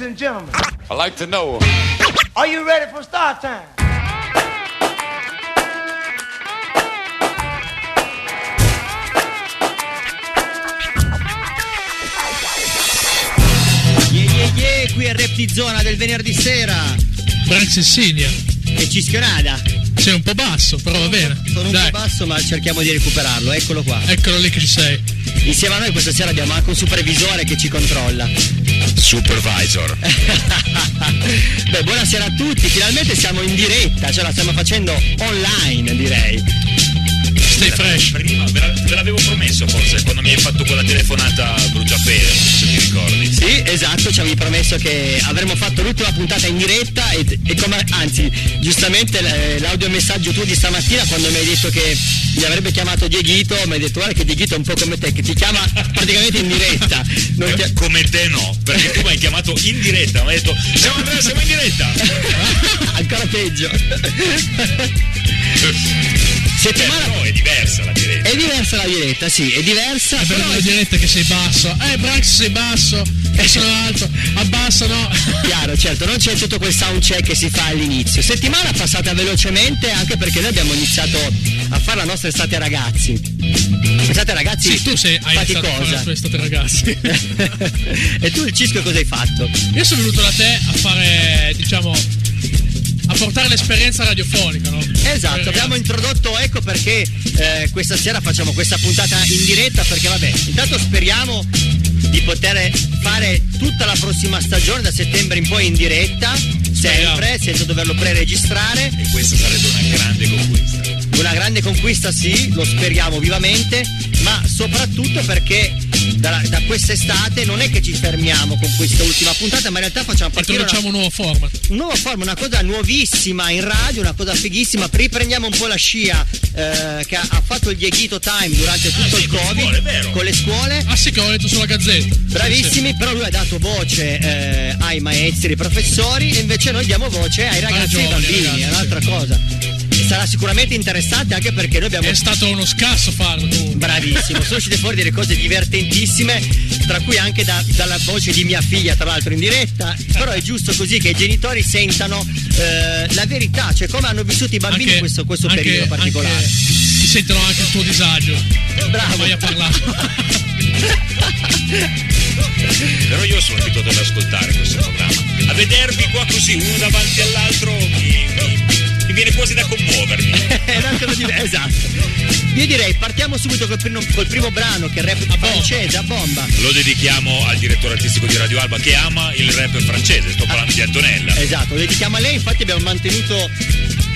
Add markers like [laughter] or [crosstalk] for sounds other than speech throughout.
Ladies and gentlemen, I like to know. are you ready for start time? Yeah, yeah, yeah, qui è Rap di Zona del venerdì sera. E Sinia. E Cischionada. Sei un po' basso, però va bene. Sono un Dai, po' basso, ma cerchiamo di recuperarlo. Eccolo qua. eccolo lì che ci sei. Insieme a noi questa sera abbiamo anche un supervisore che ci controlla. Supervisor. [laughs] Beh, buonasera a tutti. Finalmente siamo in diretta, ce la stiamo facendo online, direi. Stay fresh. Prima ve, la- ve l'avevo promesso forse quando mi hai fatto quella telefonata bruciapelo, se ti ricordi. Sì, esatto, ci avevi promesso che avremmo fatto l'ultima puntata in diretta e, e come, anzi, giustamente l- l'audiomessaggio tuo di stamattina quando mi hai detto che mi avrebbe chiamato Dieghito, mi hai detto guarda che Dieghito è un po' come te, che ti chiama praticamente in diretta. [laughs] Ti- Eh, Come te no, perché tu mi hai chiamato in diretta, mi hai detto siamo Andrea, siamo in diretta. [laughs] Ancora peggio. Settimana Però è diversa la diretta. è diversa la diretta, sì, è diversa. È per però la diretta che sei basso. Eh, Branx sei basso. E sono alto. Abbassa no. [laughs] Chiaro, certo, non c'è tutto quel sound check che si fa all'inizio. Settimana passata velocemente anche perché noi abbiamo iniziato a fare la nostra estate ragazzi. Estate ragazzi, Sì, tu sei, hai fatti iniziato a fare cosa? la tua estate ragazzi. [laughs] e tu il Cisco cosa hai fatto? Io sono venuto da te a fare, diciamo, a portare l'esperienza radiofonica, no? Esatto, abbiamo introdotto, ecco perché eh, questa sera facciamo questa puntata in diretta perché vabbè, intanto speriamo di poter fare tutta la prossima stagione da settembre in poi in diretta, sempre, senza doverlo pre-registrare. E questa sarebbe una grande conquista. Una grande conquista sì, lo speriamo vivamente, ma soprattutto perché da, da quest'estate non è che ci fermiamo con questa ultima puntata, ma in realtà facciamo partire una, un nuovo format. un nuovo forma, una cosa nuovissima in radio, una cosa fighissima. Riprendiamo un po' la scia eh, che ha, ha fatto il Dieghito Time durante tutto sì, il con le Covid scuole, con le scuole. Ah sì, che ho letto sulla gazzetta. Bravissimi, però lui ha dato voce eh, ai maestri, ai professori e invece noi diamo voce ai ragazzi e ai bambini, è un'altra cosa. Sarà sicuramente interessante anche perché noi abbiamo È stato uno scasso farlo. Bravissimo, sono uscite fuori delle cose divertentissime, tra cui anche da- dalla voce di mia figlia, tra l'altro in diretta. Però è giusto così che i genitori sentano eh, la verità, cioè come hanno vissuto i bambini Anche- in questo, questo anche- periodo particolare. anche- si sentono anche il tuo disagio. Bravo. Vai a parlare. [laughs] Però io sono abituato ad ascoltare questo programma. A vedervi qua così, uno davanti all'altro, mi, mi- mi viene quasi da commuovermi. [laughs] Esatto. Io direi partiamo subito col primo, col primo brano che è il rap francese a bomba. Lo dedichiamo al direttore artistico di Radio Alba che ama il rap francese, sto parlando di Antonella. Esatto, lo dedichiamo a lei, infatti abbiamo mantenuto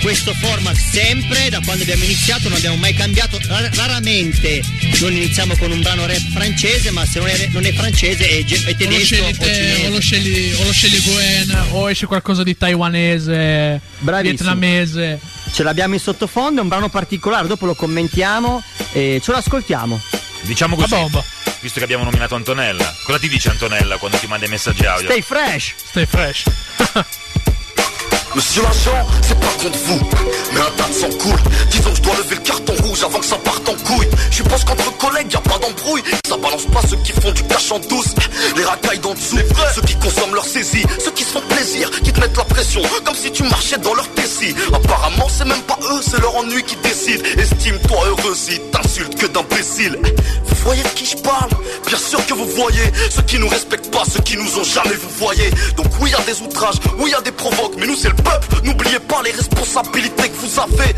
questo format sempre, da quando abbiamo iniziato non abbiamo mai cambiato, Rar- raramente non iniziamo con un brano rap francese, ma se non è, non è francese è, ge- è O lo tedesco scegli o te, o cinese. lo scegli, o lo scegli Gwen, o esce qualcosa di taiwanese, Bravissimo. vietnamese. Ce l'abbiamo in sottofondo, è un brano particolare, dopo lo commentiamo e ce lo ascoltiamo. Diciamo A così, bomba. visto che abbiamo nominato Antonella, cosa ti dice Antonella quando ti manda i messaggi audio? Stay fresh! Stay fresh. [laughs] Monsieur l'agent, c'est pas contre vous, mais un tas de sang coule. Disons que je dois lever le carton rouge avant que ça parte en couille. Je pense qu'entre collègues, y a pas d'embrouille. Ça balance pas ceux qui font du cash en douce. Les racailles d'en dessous, ceux qui consomment leur saisie, ceux qui se font plaisir, qui te mettent la pression, comme si tu marchais dans leur tessie. Apparemment, c'est même pas eux, c'est leur ennui qui décide. Estime-toi heureux si t'insultes que d'imbéciles. Vous voyez de qui je parle? Bien sûr que vous voyez ceux qui nous respectent pas, ceux qui nous ont jamais vous voyez. Donc oui, y a des outrages, oui, y a des provoques, mais nous c'est le N'oubliez pas les responsabilités que vous avez.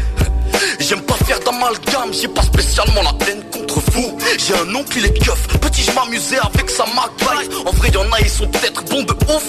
J'aime pas faire d'amalgame, j'ai pas spécialement la haine contre vous. J'ai un oncle, il est keuf. Petit, je m'amusais avec sa macaille. En vrai, y en a, ils sont peut-être bons de ouf.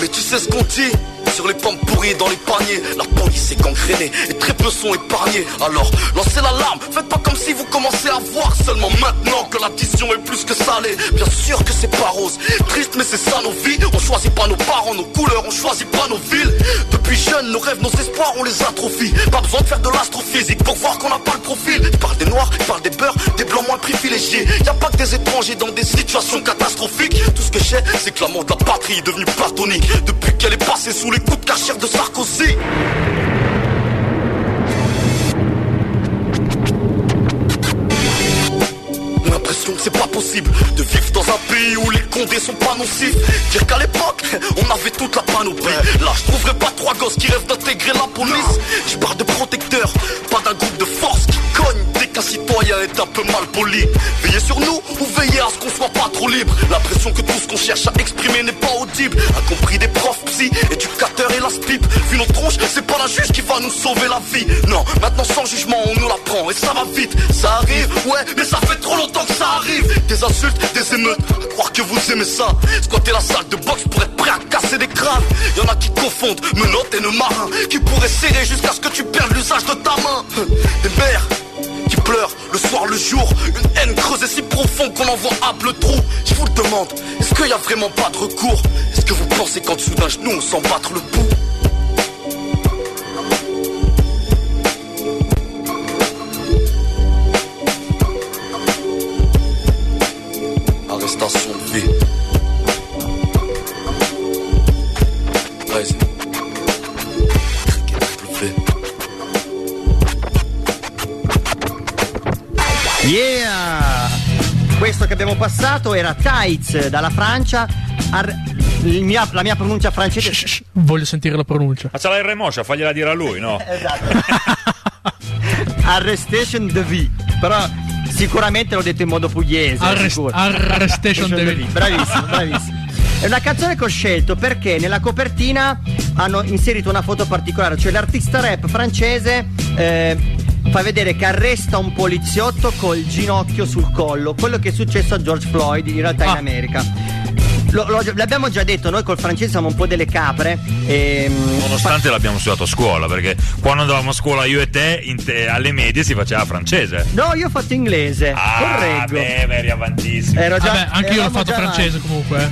Mais tu sais ce qu'on dit? Sur les pommes pourries dans les paniers, la police est gangrénée et très peu sont épargnés. Alors, lancez l'alarme, faites pas comme si vous commencez à voir seulement maintenant que l'addition est plus que salée. Bien sûr que c'est pas rose, triste mais c'est ça nos vies. On choisit pas nos parents, nos couleurs, on choisit pas nos villes. Depuis jeunes, nos rêves, nos espoirs, on les atrophie. Pas besoin de faire de l'astrophysique pour voir qu'on n'a pas le profil. Je parle des noirs, je parle des beurs, des blancs moins privilégiés. Y a pas que des étrangers dans des situations catastrophiques. Tout ce que j'ai, c'est que l'amour de la patrie est devenu platonique. Depuis qu'elle est passée sous les coups de cachère de Sarkozy. l'impression que c'est pas possible de vivre dans un pays où les condés sont pas nocifs. Dire qu'à l'époque, on avait toute la panoplie. Là, je trouverais pas trois gosses qui rêvent d'intégrer la police. Je parle de protecteurs, pas d'un groupe de force qui cogne qu'un citoyen est un peu mal poli. Veillez sur nous ou veillez à ce qu'on soit pas trop libre. L'impression que tout ce qu'on cherche à exprimer n'est pas audible. A compris des profs psy, éducateurs et las pipe. Vu nos tronches, c'est pas la juge qui va nous sauver la vie. Non, maintenant sans jugement, on nous la prend et ça va vite. Ça arrive, ouais, mais ça fait trop longtemps que ça arrive. Des insultes, des émeutes, à croire que vous aimez ça. Squatter la salle de boxe pour être prêt à casser des crânes. Y'en a qui confondent menottes et nos marins, qui pourraient serrer jusqu'à ce que tu perdes l'usage de ta main. Des mères qui pleurent le soir, le jour. Une haine creusée si profonde qu'on en voit âpe le trou. Je vous le demande, est-ce qu'il y a vraiment pas de recours? Est-ce que vous pensez qu'en dessous d'un genou on s'en battre le pouls Arrestation de. Yeah! Questo che abbiamo passato era Tights dalla Francia. Ar- mia- la mia pronuncia francese. Shh, shh, voglio sentire la pronuncia. Ma c'ha la R Moscia, fagliela dire a lui, no? [laughs] Esatto. Arrestation de V. Però sicuramente l'ho detto in modo pugliese. Arrest-. Arrestation de V. Bravissimo, bravissimo. È una canzone che ho scelto perché nella copertina hanno inserito una foto particolare, cioè l'artista rap francese eh, fa vedere che arresta un poliziotto col ginocchio sul collo, quello che è successo a George Floyd in realtà in Ah. America. Lo- lo- l'abbiamo già detto, noi col francese siamo un po' delle capre. ehm, Nonostante l'abbiamo studiato a scuola, perché quando andavamo a scuola io e te, in te- alle medie si faceva francese. No, io ho fatto inglese, Ah, correggo. beh, eri avantissimo. Ero già, Vabbè, anche io l'ho fatto francese avanti. comunque.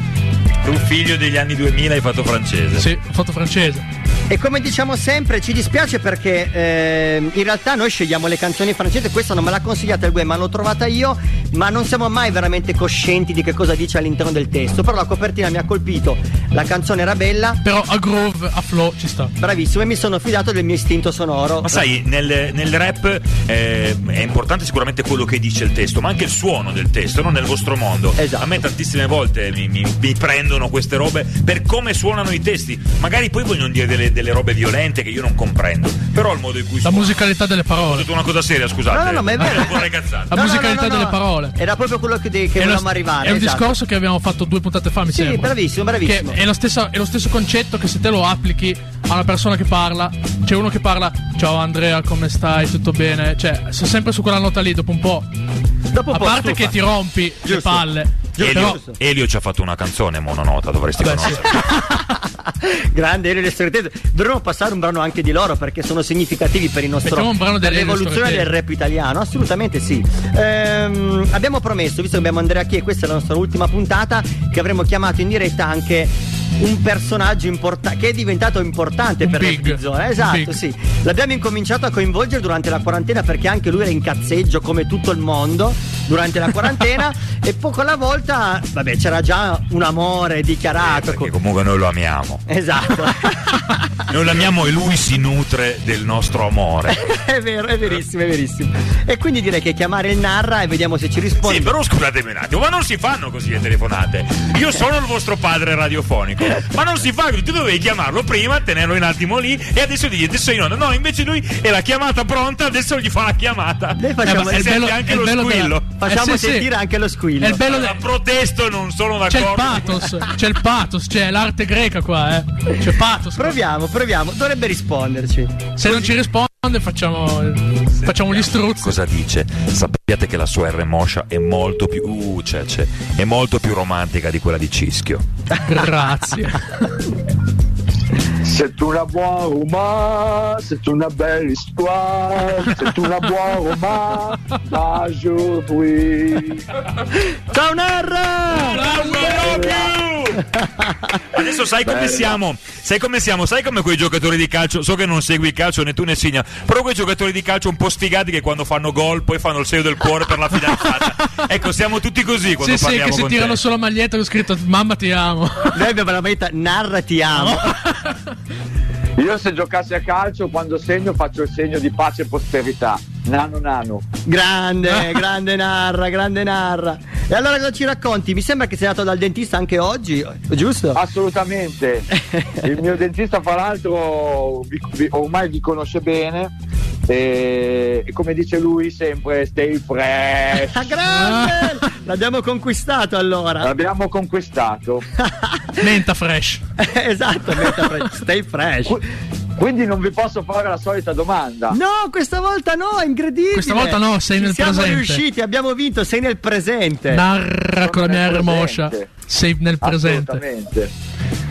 Eh. Tu figlio degli anni 2000 hai fatto francese. Sì, ho fatto francese. E come diciamo sempre, ci dispiace perché ehm, in realtà noi scegliamo le canzoni francesi, questa non me l'ha consigliata il Gue, ma l'ho trovata io, ma non siamo mai veramente coscienti di che cosa dice all'interno del testo. Però la copertina mi ha colpito, la canzone era bella, Però a groove, a flow ci sta. bravissimo, e mi sono fidato del mio istinto sonoro. Ma sai, nel, nel rap eh, è importante sicuramente quello che dice il testo, ma anche il suono del testo, no? nel vostro mondo. Esatto. A me tantissime volte mi, mi- mi prendono queste robe per come suonano i testi. Magari poi vogliono dire delle, delle robe violente che io non comprendo. Però il modo in cui La suonano- musicalità delle Ho parole. detto una cosa seria, scusate. No, no, no, ma è vero. Non vorrei cazzate. La musicalità delle parole. Era proprio quello che, che È, lo- volevamo arrivare. è un esatto. discorso che abbiamo fatto due puntate fa, mi Sì, sembra. bravissimo, bravissimo. Che è lo, stesso, è lo stesso concetto che se te lo applichi a una persona che parla, c'è uno che parla, ciao Andrea, come stai? Tutto bene? Cioè, sei sempre su quella nota lì, dopo un po'. Dopo un A po' parte stufa. che ti rompi le Giusto. palle. Giusto. Elio ci ha fatto una canzone mononota, dovresti sì. conoscere. [laughs] Grande Elio e le Storie Dovremmo passare un brano anche di loro perché sono significativi per il nostro per Elio l'evoluzione del rap italiano. Assolutamente sì. Ehm, abbiamo promesso, visto che abbiamo Andrea qui e questa è la nostra ultima puntata, che avremmo chiamato in diretta anche un personaggio importante che è diventato importante Un per big. Di Zona. Un Esatto, big. sì. L'abbiamo incominciato a coinvolgere durante la quarantena perché anche lui era in cazzeggio come tutto il mondo durante la quarantena [laughs] e poco alla volta, vabbè, c'era già un amore dichiarato. Perché comunque noi lo amiamo. Esatto. [laughs] Noi lo amiamo e lui si nutre del nostro amore. [laughs] è vero, è verissimo, è verissimo. E quindi direi che chiamare il narra e vediamo se ci risponde. Sì, però scusatemi un attimo, ma non si fanno così le telefonate. Io sono il vostro padre radiofonico, [laughs] ma non si fa così. Tu dovevi chiamarlo prima, tenerlo un attimo lì e adesso digli adesso io no. No, invece lui è la chiamata pronta, adesso gli fa la chiamata. Noi facciamo, Eh, ma E bello- anche lo bello della- squillo. facciamo Eh, sì, sentire sì. anche lo squillo. È il bello La de- protesto non sono d'accordo. C'è il pathos, [laughs] c'è il pathos, c'è l'arte greca qua, eh. C'è pathos. qua. Proviamo, proviamo. Dovrebbe risponderci. Se non ci risponde, facciamo, facciamo gli struzzi. Cosa dice? Sappiate che la sua R Moscia è molto più. Uh, c'è, c'è. È molto più romantica di quella di Cischio. Grazie. [laughs] C'est un buon roman, c'est une belle histoire, c'est un buon roman, aujourd'hui. Ciao narra! Adesso sai come siamo? Sai come siamo? Sai come quei giocatori di calcio? So che non segui il calcio né tu né Signa, però quei giocatori di calcio un po' sfigati che quando fanno gol poi fanno il segno del cuore per la fidanzata. [laughs] ecco, siamo tutti così quando Sì, sì, parliamo che si tirano te. solo maglietta con scritto Mamma ti amo. Noi abbiamo la maglietta narra ti amo. [laughs] Io se giocassi a calcio, quando segno faccio il segno di pace e prosperità. Nano nano. Grande, [laughs] grande narra, grande narra. E allora cosa ci racconti? Mi sembra che sei andato dal dentista anche oggi, giusto? Assolutamente. [laughs] Il mio dentista, fra l'altro, ormai vi conosce bene. E, e come dice lui sempre, stay fresh. [laughs] Grande! L'abbiamo conquistato allora. L'abbiamo conquistato. Menta fresh. [laughs] esatto, metta fre- stay fresh. Qu- Quindi non vi posso fare la solita domanda. No, questa volta no, incredibile. Questa volta no, sei Ci nel siamo presente. riusciti, abbiamo vinto, sei nel presente. Narra con la mia hermoscia. presente. Sei nel presente. Assolutamente.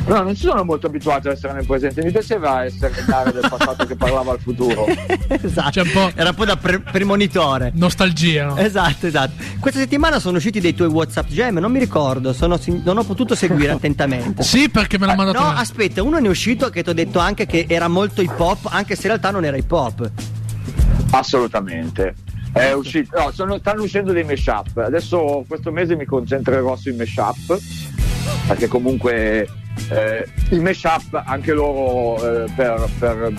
No, non ci sono molto abituato ad essere nel presente. Mi piaceva essere il Nare del passato che parlava al futuro. [laughs] esatto. C'è un po'- Era un po' da pre- premonitore. Nostalgia, no? Esatto, esatto. Questa settimana sono usciti dei tuoi WhatsApp Jam, non mi ricordo, sono non ho potuto seguire [laughs] attentamente. Sì, perché me l'ha mandato. No, me. aspetta, uno ne è uscito che ti ho detto anche che era molto hip hop, anche se in realtà non era hip hop. Assolutamente. È uscito, no, sono- stanno uscendo dei mashup. Adesso questo mese mi concentrerò sui mashup. Perché comunque eh, i mashup anche loro eh, per, per-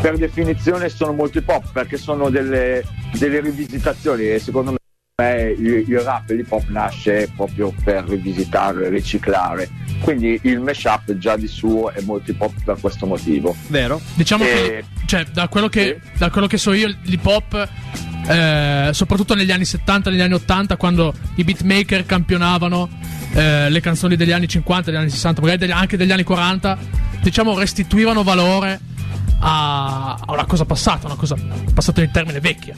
per definizione sono molto hip hop perché sono delle, delle rivisitazioni e secondo me il, il rap e l'hip hop nasce proprio per rivisitare, riciclare. Quindi il mashup già di suo è molto hip hop per questo motivo. Vero? Diciamo Eh, che, cioè, da quello che, sì. da quello che so io, l'hip hop, eh, soprattutto negli anni 70, negli anni 80, quando i beatmaker campionavano eh, le canzoni degli anni 50, degli anni 60, magari degli- anche degli anni 40, diciamo restituivano valore a, a una cosa passata, una cosa passata in termine vecchia.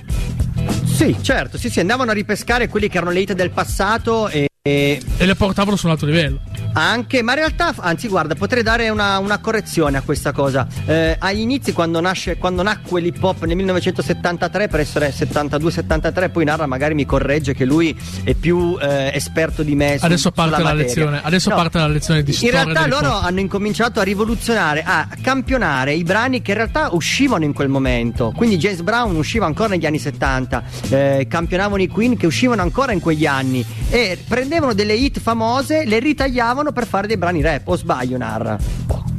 Sì, certo, sì, sì, andavano a ripescare quelli che erano le hit del passato e, e E le portavano su un altro livello. anche, ma in realtà, anzi guarda, potrei dare una, una correzione a questa cosa. Eh, agli inizi, quando, nasce, quando nacque l'hip hop nel 1973, per essere 72-73, poi Narra magari mi corregge che lui è più eh, esperto di me. su- Adesso parte la lezione. Adesso parte la lezione di In storia realtà dell'hip hop. loro hanno incominciato a rivoluzionare, a campionare i brani che in realtà uscivano in quel momento. Quindi James Brown usciva ancora negli anni 70, eh, campionavano i Queen che uscivano ancora in quegli anni e prendevano delle hit famose, le ritagliavano per fare dei brani rap. O sbaglio, Narra?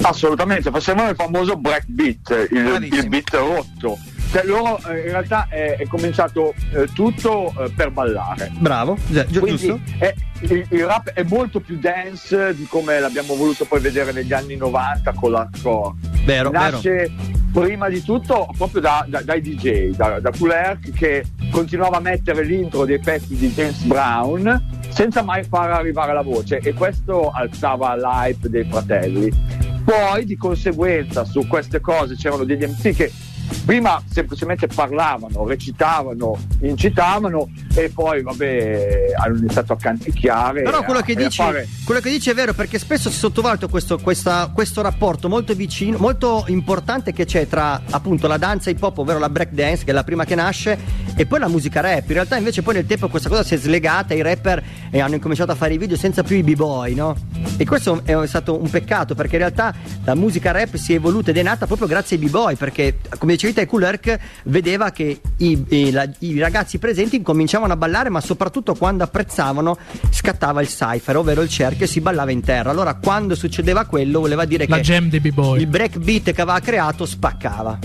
Assolutamente, facevano il famoso breakbeat, il, il beat rotto. Cioè, loro eh, in realtà è, è cominciato eh, tutto eh, per ballare. Bravo, gi- giusto? è- il, il rap è molto più dance di come l'abbiamo voluto poi vedere negli anni 90 con l'hardcore. Vero, vero. Prima di tutto proprio da- da- dai DJ, da, da Cool Herc che continuava a mettere l'intro dei pezzi di James Brown senza mai far arrivare la voce e questo alzava l'hype dei fratelli. Poi di conseguenza su queste cose c'erano degli MC che prima semplicemente parlavano, recitavano, incitavano e poi vabbè hanno iniziato a canticchiare. Però quello a- che, dici, fare- quello che dici è vero perché spesso si sottovaluta questo, questa- questo rapporto molto vicino, molto importante che c'è tra appunto la danza hip hop, ovvero la break dance, che è la prima che nasce, e poi la musica rap. In realtà invece poi nel tempo questa cosa si è slegata, i rapper eh, hanno incominciato a fare i video senza più i b-boy, no? E questo è stato un peccato perché in realtà la musica rap si è evoluta ed è nata proprio grazie ai b-boy perché come te Cool Herc vedeva che i, i- la- i ragazzi presenti incominciavano a ballare ma soprattutto quando apprezzavano scattava il cypher ovvero il cerchio e si ballava in terra. Allora quando succedeva quello voleva dire La che il breakbeat che aveva creato spaccava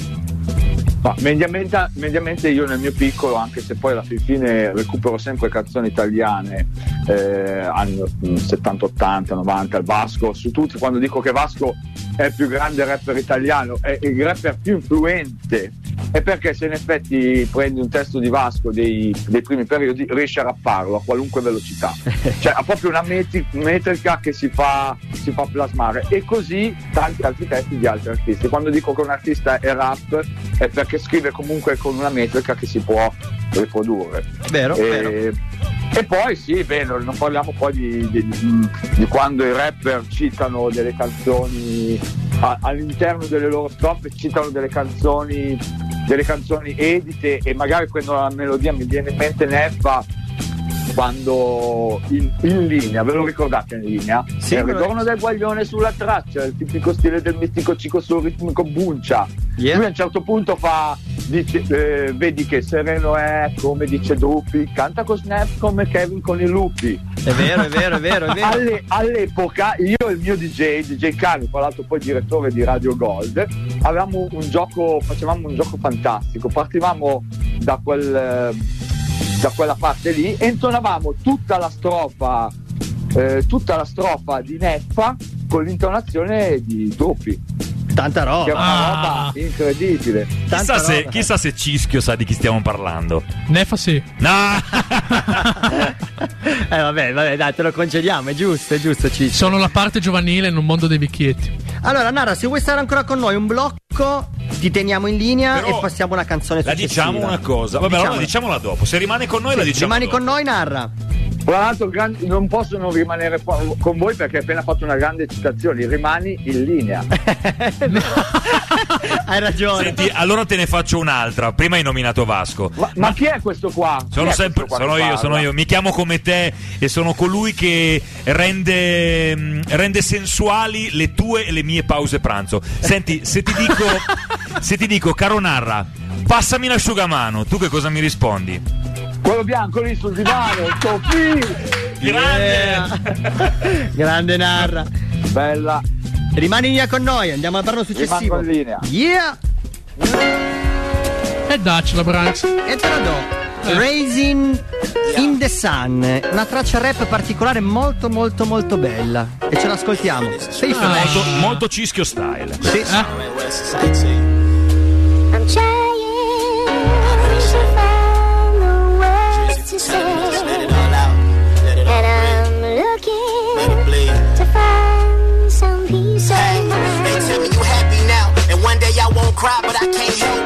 Ma mediamente, mediamente io nel mio piccolo, anche se poi alla fin fine recupero sempre canzoni italiane, eh, anni mm, 70, 80, 90, il Vasco, su tutti, quando dico che Vasco è il più grande rapper italiano, è il rapper più influente, è perché se in effetti prendi un testo di Vasco dei, dei primi periodi riesci a rapparlo a qualunque velocità, [laughs] cioè ha proprio una meti- metrica che si fa, si fa plasmare e così tanti altri testi di altri artisti. Quando dico che un artista è rap è perché scrive comunque con una metrica che si può riprodurre. vero, vero. E, e poi sì, vero, non parliamo poi di, di- di- quando i rapper citano delle canzoni a- all'interno delle loro strofe, citano delle canzoni, delle canzoni edite e magari prendo la melodia, mi viene in mente Neffa quando in, in linea, ve lo ricordate in linea? Sì, È il ritorno del guaglione sulla traccia, il tipico stile del mistico cico sul ritmico buncia. Yeah. Lui a un certo punto fa dici- eh, vedi che sereno è, come dice Drupi, canta con Snap come Kevin con i lupi. È vero, è vero, è vero, è vero. [laughs] Alle- all'epoca io e il mio DJ, DJ Cani, tra l'altro poi direttore di Radio Gold, avevamo un gioco, facevamo un gioco fantastico, partivamo da, quel, eh, da quella parte lì e intonavamo tutta la strofa, eh, tutta la strofa di Neffa con l'intonazione di Drupi, Tanta che è roba. una Ah. roba incredibile. Tanta Chissà se, roba. chissà se Cischio sa di chi stiamo parlando. Nefa sì. No! [laughs] [laughs] eh vabbè, vabbè, dai, te lo concediamo, è giusto, è giusto, Ciccio. Sono la parte giovanile in un mondo dei vecchietti. Allora, Nara, se vuoi stare ancora con noi un blocco, ti teniamo in linea Però e passiamo una canzone La successiva. diciamo una cosa. Vabbè, allora Diciamola. diciamola dopo. Se rimane con noi, la Sì, diciamo. Rimani dopo. con noi, Narra. Tra l'altro gran- non posso non rimanere qua- con voi perché hai appena fatto una grande citazione, rimani in linea. [laughs] [laughs] Hai ragione. Senti, allora te ne faccio un'altra. Prima hai nominato Vasco. Ma, ma chi è questo qua? Sono sempre, qua sono io, parla? sono io. Mi chiamo come te e sono colui che rende, mm, rende sensuali le tue e le mie pause pranzo. Senti, se ti dico, [laughs] se ti dico, caro Narra, passami l'asciugamano, tu che cosa mi rispondi? Quello bianco lì sul divano, Sofì! Grande! [laughs] Grande Narra. Bella. Rimani in linea con noi, andiamo al brano successivo. Rimango in linea. Yeah! E daccela, Branks. E te la do. Raisin in the Sun, una traccia rap particolare molto molto molto bella. E ce l'ascoltiamo. Sei Ah. molto, molto cischio style. Sì. Eh? I'm cry, but I can't help.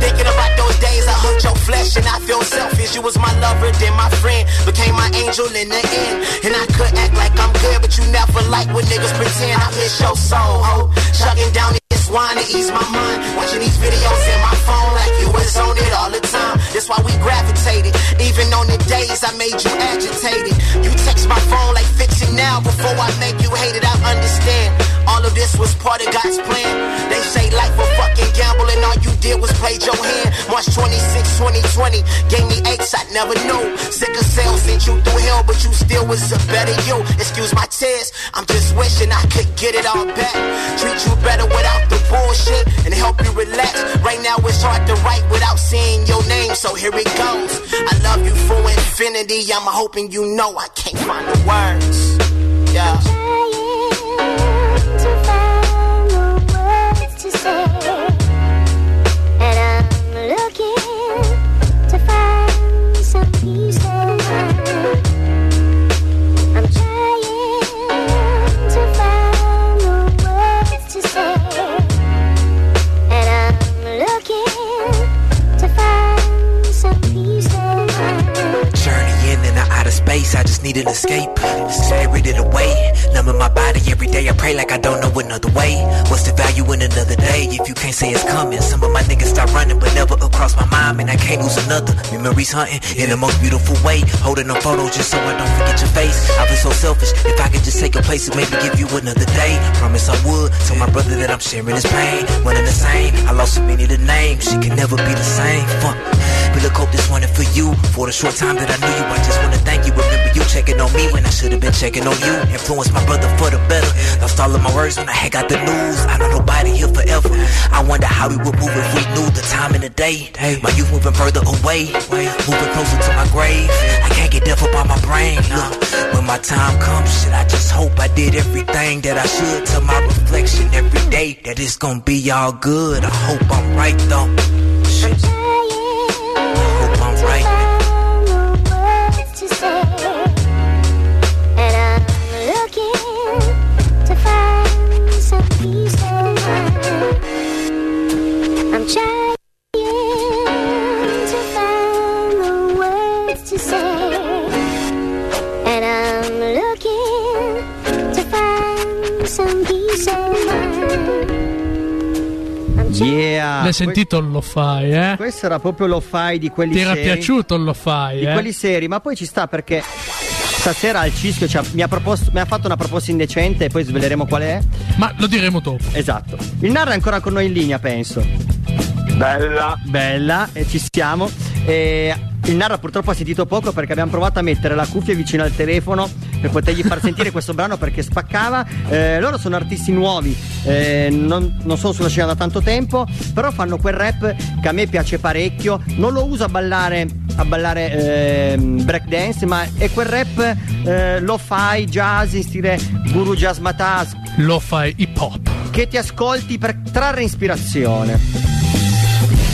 Thinking about those days I hurt your flesh and I feel selfish. You was my lover, then my friend, became my angel in the end. And I could act like I'm good, but you never like when niggas pretend I miss your soul, ho. Shutting down this wine to ease my mind. Watching these videos in my phone like you was on it all the time. That's why we gravitated. Even on the days I made you agitated. You text my phone like fix it now before I make you hate it. I understand. All of this was part of God's plan. They say life a fucking gamble and all you did was play your hand. March 26, 2020 gave me aches I never knew. Sick of sales sent you through hell, but you still was a better you. Excuse my tears, I'm just wishing I could get it all back. Treat you better without the bullshit and help you relax. Right now it's hard to write without seeing your name, so here it goes. I love you for infinity. I'm hoping you know I can't find the words. Memories hunting in the most beautiful way, holding a photo just so I don't forget your face. I've been so selfish. If I could just take a place and maybe give you another day, promise I would. Tell my brother that I'm sharing his pain, one and the same. I lost so many the names, she can never be the same. Fuck. Hope this one is for you. For the short time that I knew you, I just wanna thank you. Remember you checking on me when I should've been checking on you. Influenced my brother for the better. Lost all of my words when I had got the news. I know nobody here forever. I wonder how we would move if we knew the time and the day. My youth moving further away, moving closer to my grave. I can't get deaf up on my brain. Look, when my time comes, shit, I just hope I did everything that I should. To my reflection every day that it's gonna be all good. I hope I'm right though. Shit. Yeah. L'hai sentito il lo fai, eh? Questo era proprio lo fai di quelli Ti era seri. piaciuto il lo fai, Di eh? quelli seri, ma poi ci sta perché stasera al Cischio ci ha- mi, ha proposto- mi ha fatto una proposta indecente e poi sveleremo qual è. Ma lo diremo dopo. Esatto. Il Narra è ancora con noi in linea, penso. Bella. Bella, e ci siamo. E il Narra purtroppo ha sentito poco perché abbiamo provato a mettere la cuffia vicino al telefono per potergli far sentire questo brano perché spaccava. Eh, loro sono artisti nuovi, eh, non, non sono sulla scena da tanto tempo, però fanno quel rap che a me piace parecchio. Non lo uso a ballare, a ballare ehm, breakdance, ma è quel rap eh, lo fai jazz in stile Guru Jazz Matas Lo fai hip hop. che ti ascolti per trarre ispirazione.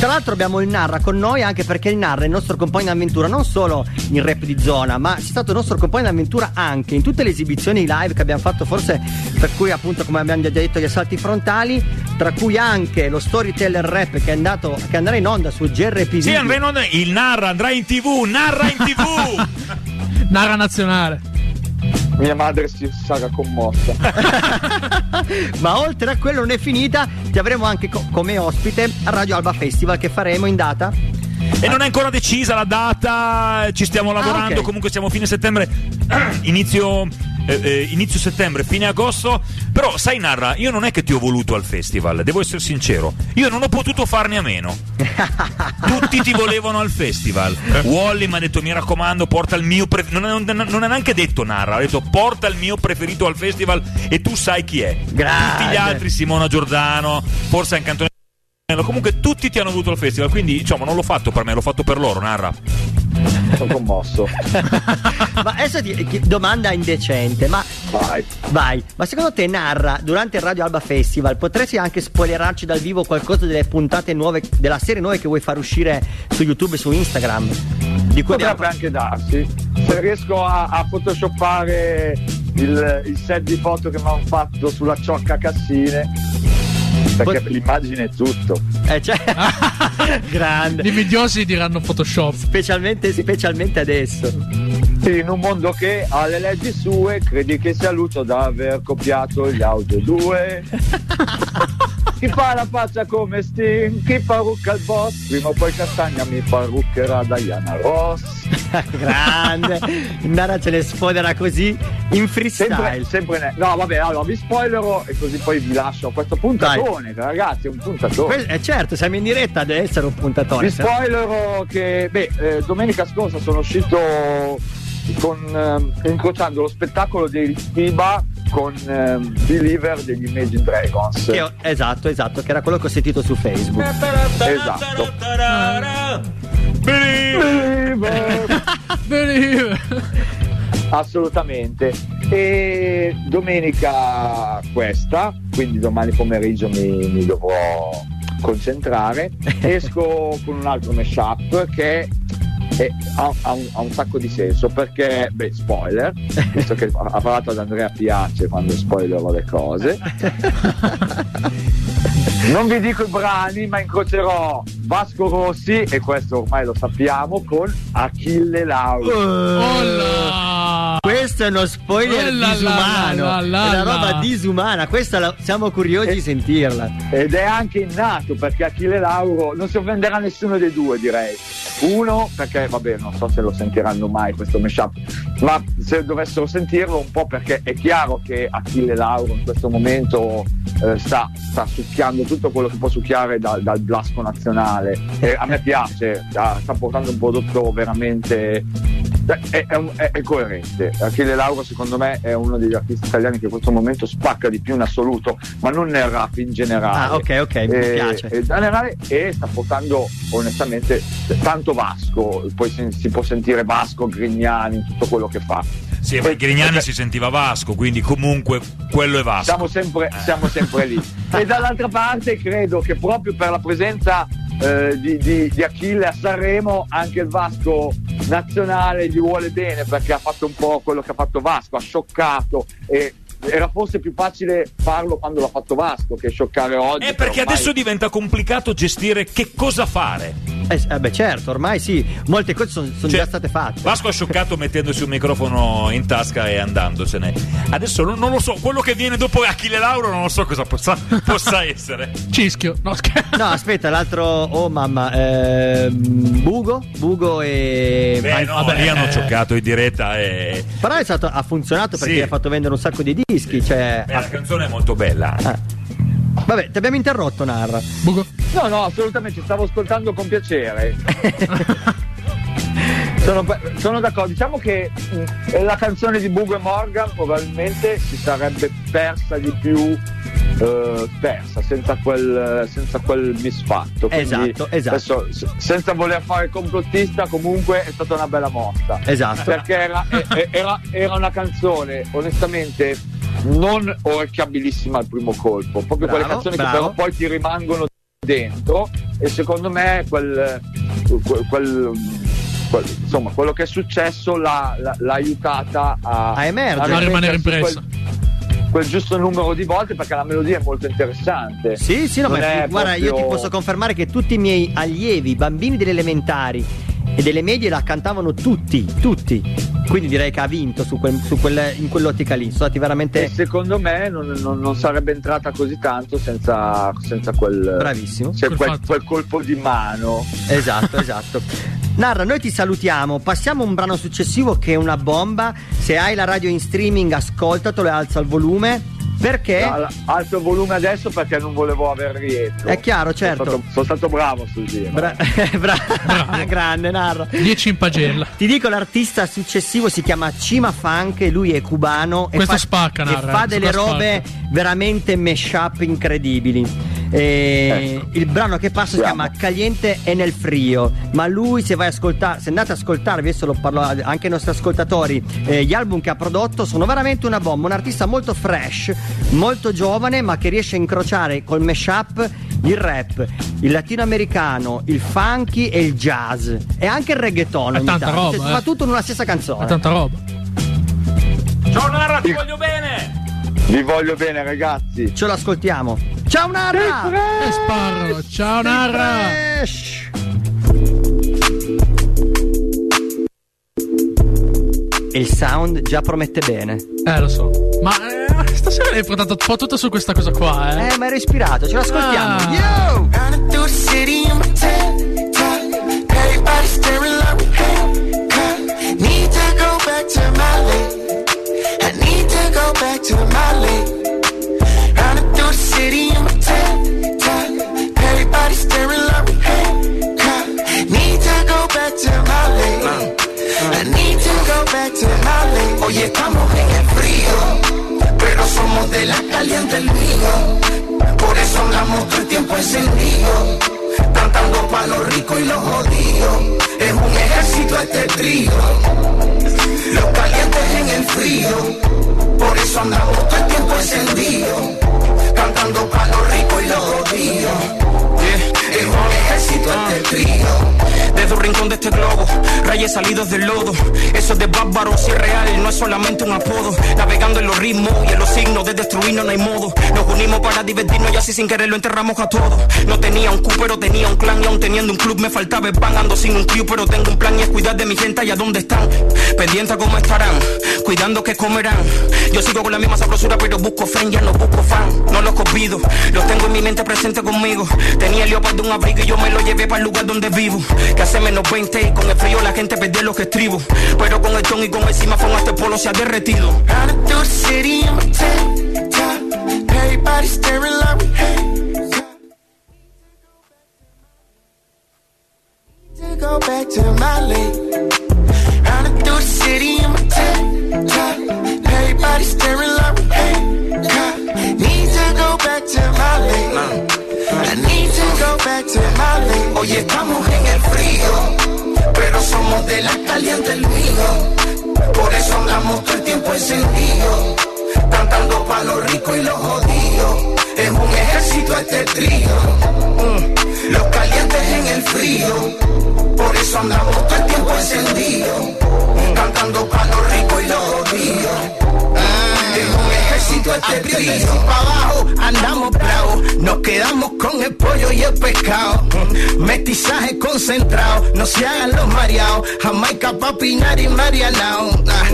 Tra l'altro abbiamo il Narra con noi anche perché il Narra è il nostro compagno d'avventura non solo in rap di zona, ma è stato il nostro compagno d'avventura anche in tutte le esibizioni live che abbiamo fatto, forse per cui appunto come abbiamo già detto gli assalti frontali, tra cui anche lo storyteller rap che è andato che andrà in onda su GRP. Sì, andrà in onda- il Narra andrà in tv, narra in tv. [laughs] Nara nazionale. Mia madre si sarà commossa. [laughs] Ma oltre a quello non è finita, ti avremo anche co- come ospite a Radio Alba Festival che faremo in data E non è ancora decisa la data, ci stiamo lavorando, Ah, ok. comunque siamo fine settembre, [clears throat] inizio, eh, eh, inizio settembre, fine agosto. Però sai Narra, io non è che ti ho voluto al festival, devo essere sincero, io non ho potuto farne a meno. [laughs] Tutti ti volevano al festival. Wally mi ha detto mi raccomando porta il mio preferito, non, non- non ha neanche detto Narra, ha detto porta il mio preferito al festival e tu sai chi è. Grande. Tutti gli altri, Simona Giordano, forse anche Antonio Comunque tutti ti hanno avuto al festival, quindi diciamo non l'ho fatto per me, l'ho fatto per loro, Narra. [laughs] Sono commosso. [laughs] Ma adesso ti, ti- domanda indecente, ma Vai. vai, ma secondo te Narra durante il Radio Alba Festival potresti anche spoilerarci dal vivo qualcosa delle puntate nuove, della serie nuove che vuoi far uscire su YouTube e su Instagram? Di cui abbiamo Potrebbe anche darsi. Se riesco a, a photoshoppare il, il set di foto che mi hanno fatto sulla ciocca Cassine. Perché Pot- l'immagine è tutto. Eh, cioè, [laughs] Gli grande. invidiosi diranno Photoshop. Specialmente, specialmente adesso. In un mondo che ha le leggi sue, credi che sia Lucio da aver copiato gli audio 2. [laughs] Chi fa la faccia come Sting, chi parrucca il boss, prima o poi Castagna mi parruccherà Diana Ross. [laughs] Grande. Nara ce ne sfodera così in Sempre, freestyle. sempre ne- No, vabbè, allora vi spoilerò e così poi vi lascio questo puntatone, ragazzi, è un puntatone. Que- eh, certo, siamo in diretta, deve essere un puntatone. Vi spoilerò che, beh, eh, domenica scorsa sono uscito con, ehm, incrociando lo spettacolo dei FIBA con ehm, Believer degli Imagine Dragons. Che ho- esatto, esatto, che era quello che ho sentito su Facebook. Esatto. Believer. Believer. [laughs] Assolutamente. E domenica questa, quindi domani pomeriggio mi, mi dovrò concentrare. [laughs] Esco con un altro mashup che è- ha, ha un, ha un sacco di senso perché, beh, spoiler, visto che ha parlato ad Andrea Piace quando spoilerò le cose. Non vi dico i brani, ma incrocerò Vasco Rossi, e questo ormai lo sappiamo, con Achille Lauro. Oh. Questo è uno spoiler Oh là là disumano. là là è una roba disumana. Questa la- siamo curiosi di sentirla. Ed è anche innato perché Achille Lauro non si offenderà nessuno dei due, direi. Uno, perché vabbè, non so se lo sentiranno mai questo mashup, ma se dovessero sentirlo un po' perché è chiaro che Achille Lauro in questo momento eh, sta, sta succhiando tutto quello che può succhiare dal, dal blasco nazionale. E a me piace, sta, sta portando un prodotto veramente. È, è un- è- è coerente. Achille Lauro, secondo me, è uno degli artisti italiani che in questo momento spacca di più in assoluto, ma non nel rap in generale. Ah, ok, ok, mi E- piace. e in generale, e sta portando onestamente tanto Vasco, poi si, si può sentire Vasco, Grignani, in tutto quello che fa. Sì, ma E- il Grignani e- si sentiva Vasco, quindi comunque quello è Vasco. siamo sempre, siamo sempre lì. [laughs] E dall'altra parte credo che proprio per la presenza eh, di, di- di Achille a Sanremo anche il Vasco nazionale gli vuole bene perché ha fatto un po' quello che ha fatto Vasco, ha scioccato e era forse più facile farlo quando l'ha fatto Vasco che scioccare oggi. Eh, perché ormai- adesso diventa complicato gestire che cosa fare. Eh, eh, beh, certo, ormai sì, molte cose sono Cioè, già state fatte. Vasco ha scioccato mettendosi un microfono in tasca e andandosene. Adesso non, non lo so, quello che viene dopo Achille Lauro non lo so cosa possa, [laughs] possa essere. Cischio. No, scherzo. No, aspetta, l'altro. Oh mamma, ehm, Bugo? Bugo e. Beh, no, vabbè, lì hanno eh, giocato in diretta e... Però è stato, ha funzionato perché Sì. ha fatto vendere un sacco di dischi. Cioè, Beh, la canzone è molto bella. ah, Vabbè, ti abbiamo interrotto, Narra. Bugo. No, no, assolutamente, stavo ascoltando con piacere. [laughs] sono, sono d'accordo, diciamo che mh, la canzone di Bugo e Morgan probabilmente si sarebbe persa di più. eh, persa senza quel, senza quel misfatto Quindi Esatto, esatto. adesso, s- senza voler fare complottista comunque è stata una bella mossa Esatto. perché era, era- era una canzone onestamente non orecchiabilissima al primo colpo, proprio Bravo, quelle canzoni bravo. che però poi ti rimangono dentro e secondo me quel, quel- quel- quel- insomma quello che è successo l'ha, l'ha- l'ha aiutata a, A emergere. A rimanere impressa. Quel, quel giusto numero di volte perché la melodia è molto interessante. Sì, sì, no, ma è guarda, io ti proprio- posso confermare che tutti i miei allievi, bambini delle elementari e delle medie la cantavano tutti, tutti. Quindi direi che ha vinto su quel- su quel- in quell'ottica lì. Sono stati E veramente secondo me non, non- non sarebbe entrata così tanto senza, senza quel, bravissimo. cioè Quel quel colpo di mano. Esatto, esatto. Narra, noi ti salutiamo. Passiamo a un brano successivo che è una bomba. Se hai la radio in streaming, ascoltatelo e alza il volume. Perché? Al- Alzo il volume adesso perché non volevo aver rientro. È chiaro, certo. Sono stato, sono stato bravo sul giro. Bra- [laughs] bra- grande Narra. 10 in pagella. Ti dico, l'artista successivo si chiama Cima Funk e lui è cubano. Questo e fa, spacca, e Narra, fa eh, delle robe spacca. veramente mashup incredibili. E Il brano che passa si chiama Caliente e nel frio. Ma lui, se vai a ascoltare, se andate ad ascoltarvi, adesso lo parlo anche ai nostri ascoltatori, eh, gli album che ha prodotto sono veramente una bomba. Un artista molto fresh, molto giovane, ma che riesce a incrociare col mashup il rap, il latinoamericano, il funky e il jazz. E anche il reggaeton. È ogni tanta tanto. roba, Cioè, eh. Fa tutto in una stessa canzone. tanta roba. Ciao Narra, ti voglio bene! Vi voglio bene, ragazzi. Ce l'ascoltiamo. Ciao Narra! E sparano. Ciao Narra. E il sound già promette bene. Eh, lo so. Ma eh, stasera l'hai portato un po' tutto su questa cosa qua, eh. Eh, ma ero ispirato, ce l'ascoltiamo. Ah. Yo! Need to go back to my lane. Everybody staring like we hate, cut. Need to go back to my lane. I need to go back to my lane. Hoy estamos en el frío, pero somos de la caliente el mío. Por eso andamos todo el tiempo encendido, cantando pa' los ricos y los jodidos. Es un ejército este trío, los calientes en el frío. Por eso andamos todo el tiempo encendido, rincón de este globo, rayes salidos del lodo. Eso de bárbaro, si es real, no es solamente un apodo. Navegando en los ritmos y en los signos de destruirnos no hay modo. Nos unimos para divertirnos y así sin querer lo enterramos a todos. No tenía un Q, pero tenía un clan. Y aún teniendo un club me faltaba el pan. Ando sin un Q, pero tengo un plan y es cuidar de mi gente y a dónde están. Pendiente a cómo estarán, cuidando que comerán. Yo sigo con la misma sabrosura, pero busco fan, ya no busco fan. No los olvido, los tengo en mi mente presente conmigo. Tenía el leopardo un abrigo y yo me lo llevé para el lugar donde vivo. Que hace menos 20 y con el frío la gente perdió los que estribo. Pero con el ton y con el cimafón hasta el polo se ha derretido. Running through the city in my tent, top. Everybody staring like we hate. To go back to my lane. Running through the city in my tent, top. Everybody staring like we hate. Need to go back to my lane. I need to go. Hoy estamos en el frío, pero somos de la caliente el mío. Por eso andamos todo el tiempo encendido, cantando pa' los ricos y los jodidos. Es un ejército este trío, mm, los calientes en el frío. Por eso andamos todo el tiempo encendido, cantando pa' los ricos y los jodidos. Ejército este trío. pa' abajo, andamos bravos, nos quedamos con el pollo y el pescado. Mestizaje concentrado, no se hagan los mareados. Jamaica, papinar y marianao. Ah,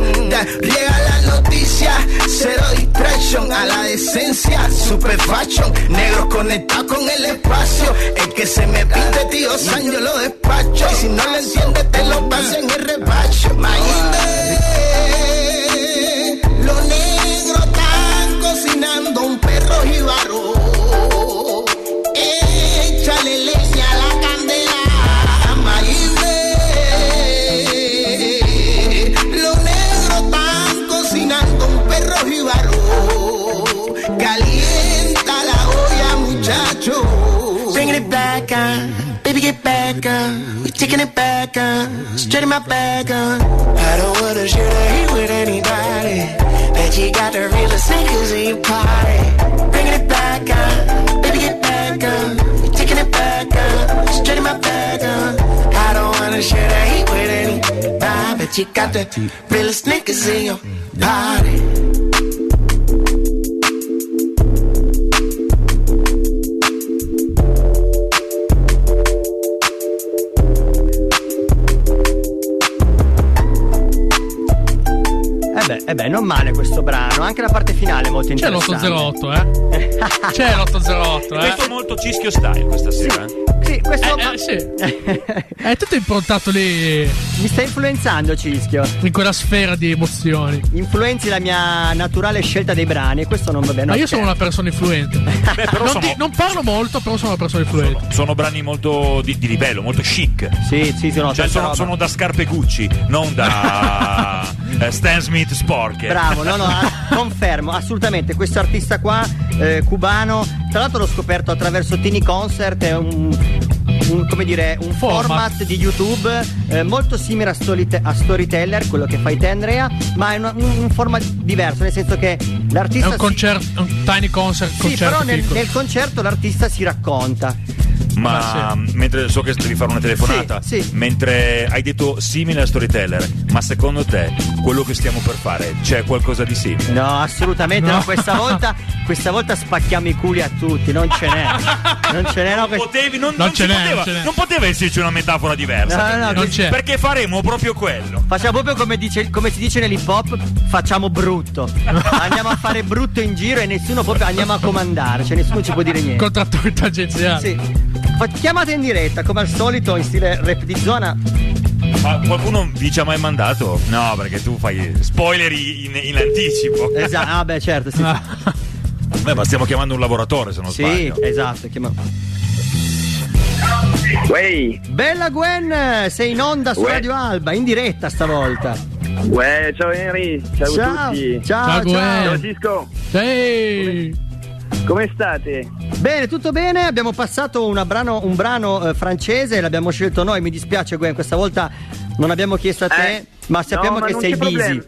Llega la noticia, cero distraction a la decencia, super fashion. Negros conectados con el espacio. El que se me pinte, tío San, yo lo despacho. Y si no lo entiendes, te lo paso en el repacho. Baby, get back up. We taking it back up. Straight in my bag up. I don't wanna share the heat with anybody. Bet you got the realest niggas in your party. Bringing it back up. Baby, get back up. We taking it back up. Straight in my bag up. I don't wanna share the heat with anybody. Bet you got the realest niggas in your party. Eh beh, eh beh, non male questo brano, anche la parte finale è molto C'è interessante. l'808, eh? [laughs] C'è l'808, eh? Questo è molto cischio style questa sera. Sì, questo Eh, eh, sì. [laughs] È tutto improntato lì mi sta influenzando Cischio. in quella sfera di emozioni. Influenzi la mia naturale scelta dei brani e questo non va bene. Ma io sono scherzo. una persona influente. [laughs] Beh, però non, sono, ti- non parlo molto, però sono una persona influente. sono brani molto di, di livello, molto chic. Sì, sì, sì, no, Cioè sono, sono da scarpe Gucci, non da eh, Stan Smith sporche. Bravo, no, no, [laughs] ah, confermo, assolutamente. Questo artista qua, eh, cubano, tra l'altro l'ho scoperto attraverso Tini Concert, è un, un, come dire, un format, Format. di YouTube eh, molto simile a, Storyte- a Storyteller, quello che fai te Andrea, ma è una- un, un format diverso, nel senso che È l'artista... un si- concerto, un tiny concert, Sì, però nel, nel concerto l'artista si racconta. Ma Ma mentre so che devi fare una telefonata, Sì, sì. mentre hai detto simile a Storyteller, ma secondo te quello che stiamo per fare c'è qualcosa di simile? No, assolutamente no. No. Questa volta, questa volta spacchiamo i culi a tutti, non ce n'è. Non ce n'è, no. quest- Potevi, non, Non non ce n'è, poteva, non ce n'è. non poteva esserci una metafora diversa. No, no, non c'è. Perché faremo proprio quello. Facciamo proprio come, dice- come si dice nell'hip hop, facciamo brutto. Andiamo a fare brutto in giro e nessuno proprio andiamo a comandare, cioè nessuno ci può dire niente. Contratto tangenziale. Sì. Chiamate in diretta, come al solito, in stile rap di zona. Ma qualcuno vi ci ha mai mandato? No, perché tu fai spoiler in, in anticipo. Esatto, ah beh certo, sì. Ah, [laughs] Beh, ma stiamo chiamando un lavoratore se non Sì, sbaglio. esatto. chiama- Wey, Bella Gwen, sei in onda su Uè. Radio Alba, in diretta stavolta. uè, ciao Henry, ciao, Ciao, a tutti. ciao, Ciao, ciao. Gwen. Ciao Cisco, Sì. Come state? Bene, tutto bene. Abbiamo passato brano- un brano eh, francese, l'abbiamo scelto noi. Mi dispiace, Gwen, questa volta non abbiamo chiesto a te, Eh, ma sappiamo no, ma che sei busy. problema.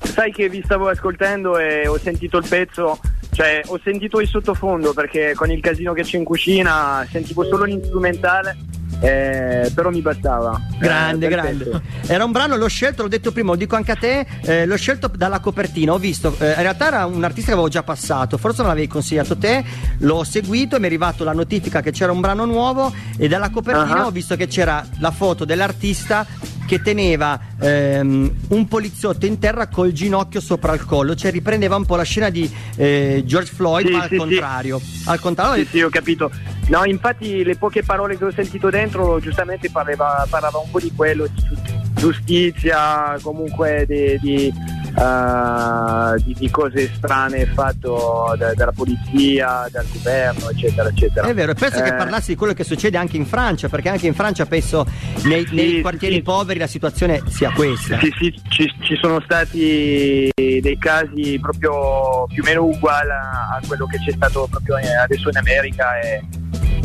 Sai che vi stavo ascoltando e ho sentito il pezzo, cioè ho sentito il sottofondo perché con il casino che c'è in cucina sentivo solo l'instrumentale, eh, però mi bastava. Grande, Eh, grande. Era un brano, l'ho scelto, l'ho detto prima, lo dico anche a te, eh, l'ho scelto dalla copertina, ho visto, eh, in realtà era un artista che avevo già passato, forse me l'avevi consigliato te, l'ho seguito e mi è arrivato la notifica che c'era un brano nuovo e dalla copertina Ah. ho visto che c'era la foto dell'artista che teneva ehm, un poliziotto in terra col ginocchio sopra il collo, cioè riprendeva un po' la scena di eh, George Floyd, Sì, ma al sì, sì. contrario. Al contrario, Sì, sì, ho capito. No, infatti le poche parole che ho sentito dentro giustamente parlava, parlava un po' di quello, di giu- giustizia, comunque di, di, eh, di- di cose strane fatto da- dalla polizia, dal governo, eccetera, eccetera. È vero, e penso che Eh, parlassi di quello che succede anche in Francia, perché anche in Francia penso nei, Sì, nei quartieri sì. poveri la situazione sia questa. Sì, sì, ci, ci sono stati dei casi proprio più o meno uguali a, a quello che c'è stato proprio adesso in America e,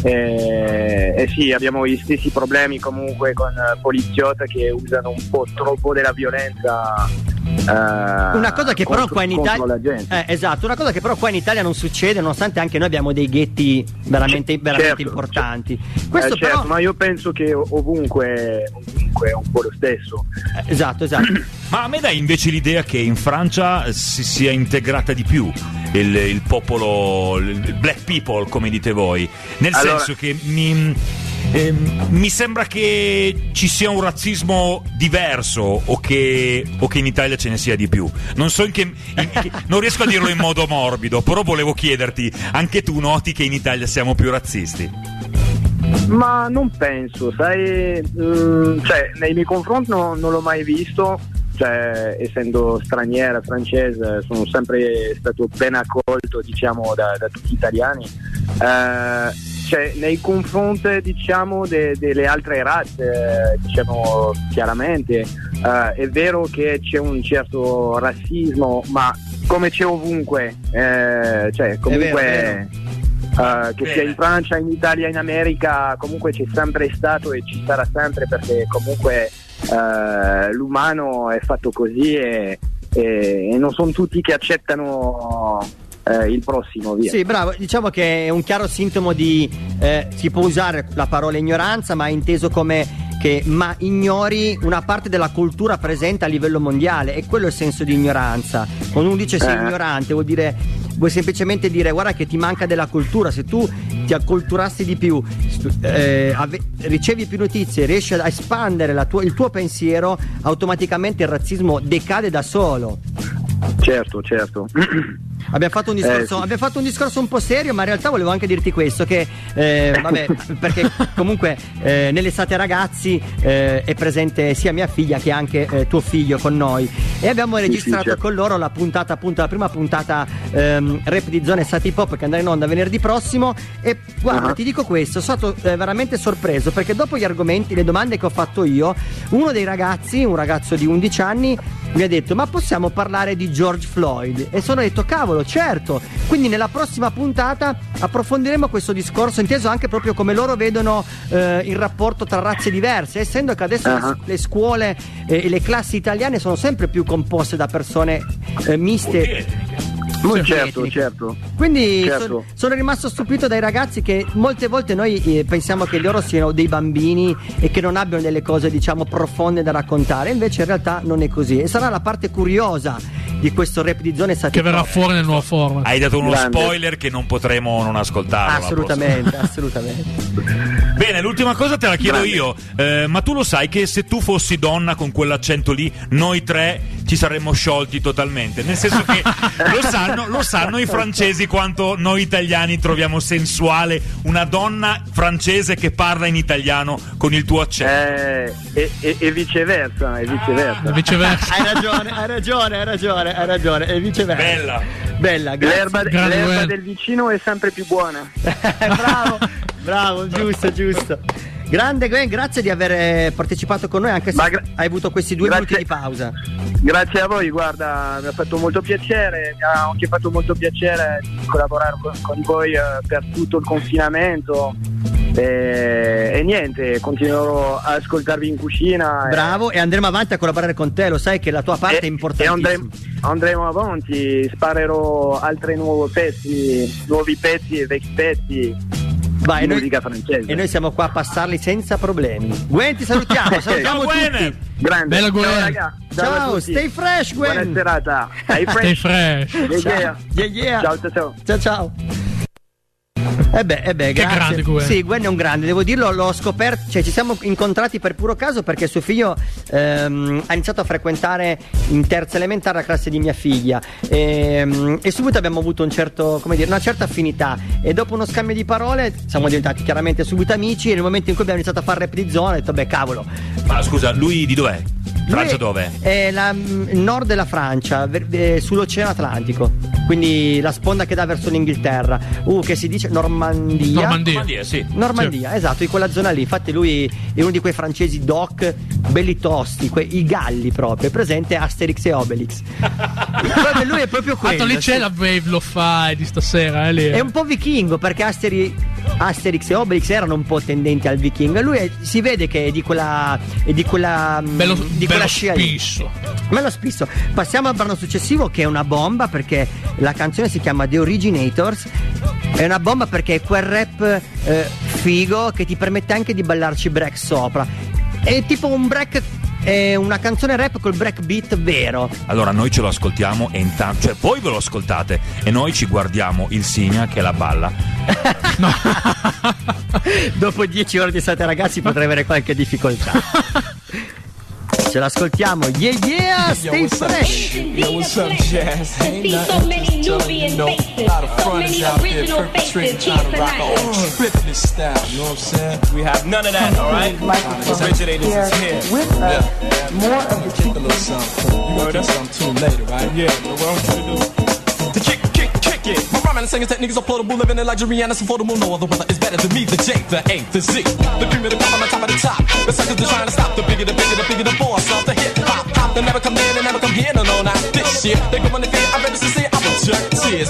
e- e sì, abbiamo gli stessi problemi comunque con eh, poliziotti che usano un po' troppo della violenza. Eh, Una cosa che però contro- qua in Italia eh, esatto, una cosa che però qua in Italia non succede, nonostante anche noi abbiamo dei ghetti veramente, veramente Certo, importanti. Eh, Questo certo, però ma io penso che ovunque, ovunque è un po' lo stesso. eh, esatto, esatto. [clears throat] Ma a me dai invece l'idea che in Francia si sia integrata di più il, il popolo, il black people, come dite voi. Nel Allora- senso che mi, ehm, mi sembra che ci sia un razzismo diverso o che, o che in Italia ce ne sia di più. Non so in che, in che- [laughs] non riesco a dirlo in modo morbido, però volevo chiederti, anche tu noti che in Italia siamo più razzisti? Ma non penso, sai, mm, cioè, nei miei confronti no- non l'ho mai visto, cioè, essendo straniera, francese, sono sempre stato ben accolto, diciamo, da, da tutti gli italiani. Eh, cioè, nei confronti, diciamo, de- delle altre razze, diciamo, chiaramente, eh, è vero che c'è un certo razzismo, ma come c'è ovunque, eh, cioè, comunque... vero, è vero. eh, che sia in Francia, in Italia, in America, comunque c'è sempre stato e ci sarà sempre perché comunque eh, l'umano è fatto così e, e- e non sono tutti che accettano eh, il prossimo, via. Sì, bravo, diciamo che è un chiaro sintomo di, eh, si può usare la parola ignoranza, ma è inteso come che ma ignori una parte della cultura presente a livello mondiale e quello è il senso di ignoranza. Quando uno dice sei Eh. ignorante vuol dire vuoi semplicemente dire guarda che ti manca della cultura, se tu ti acculturassi di più, eh, ave- ricevi più notizie, riesci a espandere la tua- il tuo pensiero, automaticamente il razzismo decade da solo. Certo, certo. [clears throat] Abbiamo fatto, un discorso, Eh, sì. abbiamo fatto un discorso un po' serio, ma in realtà volevo anche dirti questo: che eh, vabbè, perché [laughs] comunque eh, nell'estate ragazzi eh, è presente sia mia figlia che anche eh, tuo figlio con noi. E abbiamo Sì, registrato sì, certo. con loro la puntata, appunto, la prima puntata ehm, rap di zone Sati Pop che andrà in onda venerdì prossimo. E guarda, Ah. ti dico questo: sono stato eh, veramente sorpreso perché dopo gli argomenti, le domande che ho fatto io, uno dei ragazzi, un ragazzo di 11 anni, mi ha detto: Ma possiamo parlare di George Floyd? E sono detto: Cavolo, certo. Quindi nella prossima puntata approfondiremo questo discorso, inteso anche proprio come loro vedono eh, il rapporto tra razze diverse, essendo che adesso le- Ah. le, scuole eh, e le classi italiane sono sempre più composte da persone eh, miste. Certo, certo. Quindi Certo. son- sono rimasto stupito dai ragazzi che molte volte noi eh, pensiamo che loro siano dei bambini e che non abbiano delle cose diciamo profonde da raccontare, invece in realtà non è così e sarà la parte curiosa di questo rap di zone Che verrà fuori nel nuovo format. Hai dato uno Grande. spoiler che non potremo non ascoltare. Assolutamente, assolutamente. [laughs] Bene, l'ultima cosa te la chiedo Grande. io. Eh, ma tu lo sai che se tu fossi donna con quell'accento lì, noi tre ci saremmo sciolti totalmente. Nel senso che [laughs] lo sanno, lo sanno i francesi quanto noi italiani troviamo sensuale una donna francese che parla in italiano con il tuo accento. Eh, e, e- e viceversa, e viceversa. Viceversa. Hai ragione, hai ragione, hai ragione, hai ragione, e viceversa. Bella. Bella, grazie. L'erba, l'erba del vicino è sempre più buona. [laughs] bravo, bravo, giusto, giusto. Grande Gwen, grazie di aver eh, partecipato con noi anche se gra- hai avuto questi due grazie. minuti di pausa. Grazie a voi, guarda, mi ha fatto molto piacere, mi ha anche fatto molto piacere collaborare con, con voi eh, per tutto il confinamento. E, e niente, continuerò a ascoltarvi in cucina. e- Bravo e andremo avanti a collaborare con te, lo sai che la tua parte è e, e importantissima. andremo, andremo avanti, sparerò altri nuovi pezzi, nuovi pezzi e vecchi pezzi Vai, di noi- musica francese. E noi siamo qua a passarli senza problemi. Gwen, ti salutiamo, [laughs] salutiamo Ciao, Gwen. tutti. Grande. Bella Gwen. Ciao, raga. Ciao, Ciao, stay fresh, Gwen. Buona serata. Stay Stay fresh. fresh. Yeah, Ciao. yeah. Yeah, yeah. Ciao, ciao, ciao. Ciao ciao. Eh beh, eh beh, Che grazie. grande Gwen. Sì, Gwen è un grande, devo dirlo, l'ho scoperto, cioè ci siamo incontrati per puro caso perché suo figlio ehm, ha iniziato a frequentare in terza elementare la classe di mia figlia Ehm, e, subito abbiamo avuto un certo, come dire, una certa affinità e dopo uno scambio di parole siamo diventati chiaramente subito amici e nel momento in cui abbiamo iniziato a fare rap di zona ho detto beh cavolo. Ma scusa, lui di dov'è? Francia dove? È la, mm, il nord della Francia, ver- eh, sull'Oceano Atlantico, quindi la sponda che dà verso l'Inghilterra. Uh, che si dice Normandia. Normandia. Normandia, sì. Normandia, esatto, in quella zona lì. Infatti lui è uno di quei francesi doc belli tosti, que- i galli proprio, è presente Asterix e Obelix. [laughs] lui è proprio quello. Tanto lì c'è sì. la Wave lo fai di stasera, eh, lì. È un po' vichingo perché Asteri- Asterix e Obelix erano un po' tendenti al vichingo. Lui è- si vede che è di quella. È di quella. mm, bello, di bello quella scia spisso. Me lo spisso. Passiamo al brano successivo che è una bomba perché la canzone si chiama The Originators. È una bomba perché è quel rap eh, figo che ti permette anche di ballarci break sopra. È tipo un break. È una canzone rap col break beat vero. Allora noi ce lo ascoltiamo e intanto, cioè voi ve lo ascoltate e noi ci guardiamo il Signa che la balla. [laughs] Dopo dieci ore di state ragazzi potrei avere qualche difficoltà. [laughs] Ce l'ascoltiamo. Yeah yeah, stay fresh. Yo, what's up, Jazz? Ain't nothing, just telling you, know, a lot of fronters out there perpetrating, trying to rock our own tripping style, you know what I'm saying? We have none of that, alright? Originators is here. With uh, us, more of the kick a little something. You gonna do something too later, right? Yeah, but what I want you to do? To kick, kick, kick it. My man is saying that niggas applaudable, living in luxury and it's affordable. No other brother is better than me, the J, the A, the Z. The cream of the crop, on the top of the top. The suckers are trying to stop, the bigger, the bigger, the bigger the force of the hip hop. Pop, they never come in, they never come here, no, no, not this year They go in the fear, I read this sincere, I'm a jerk, tears.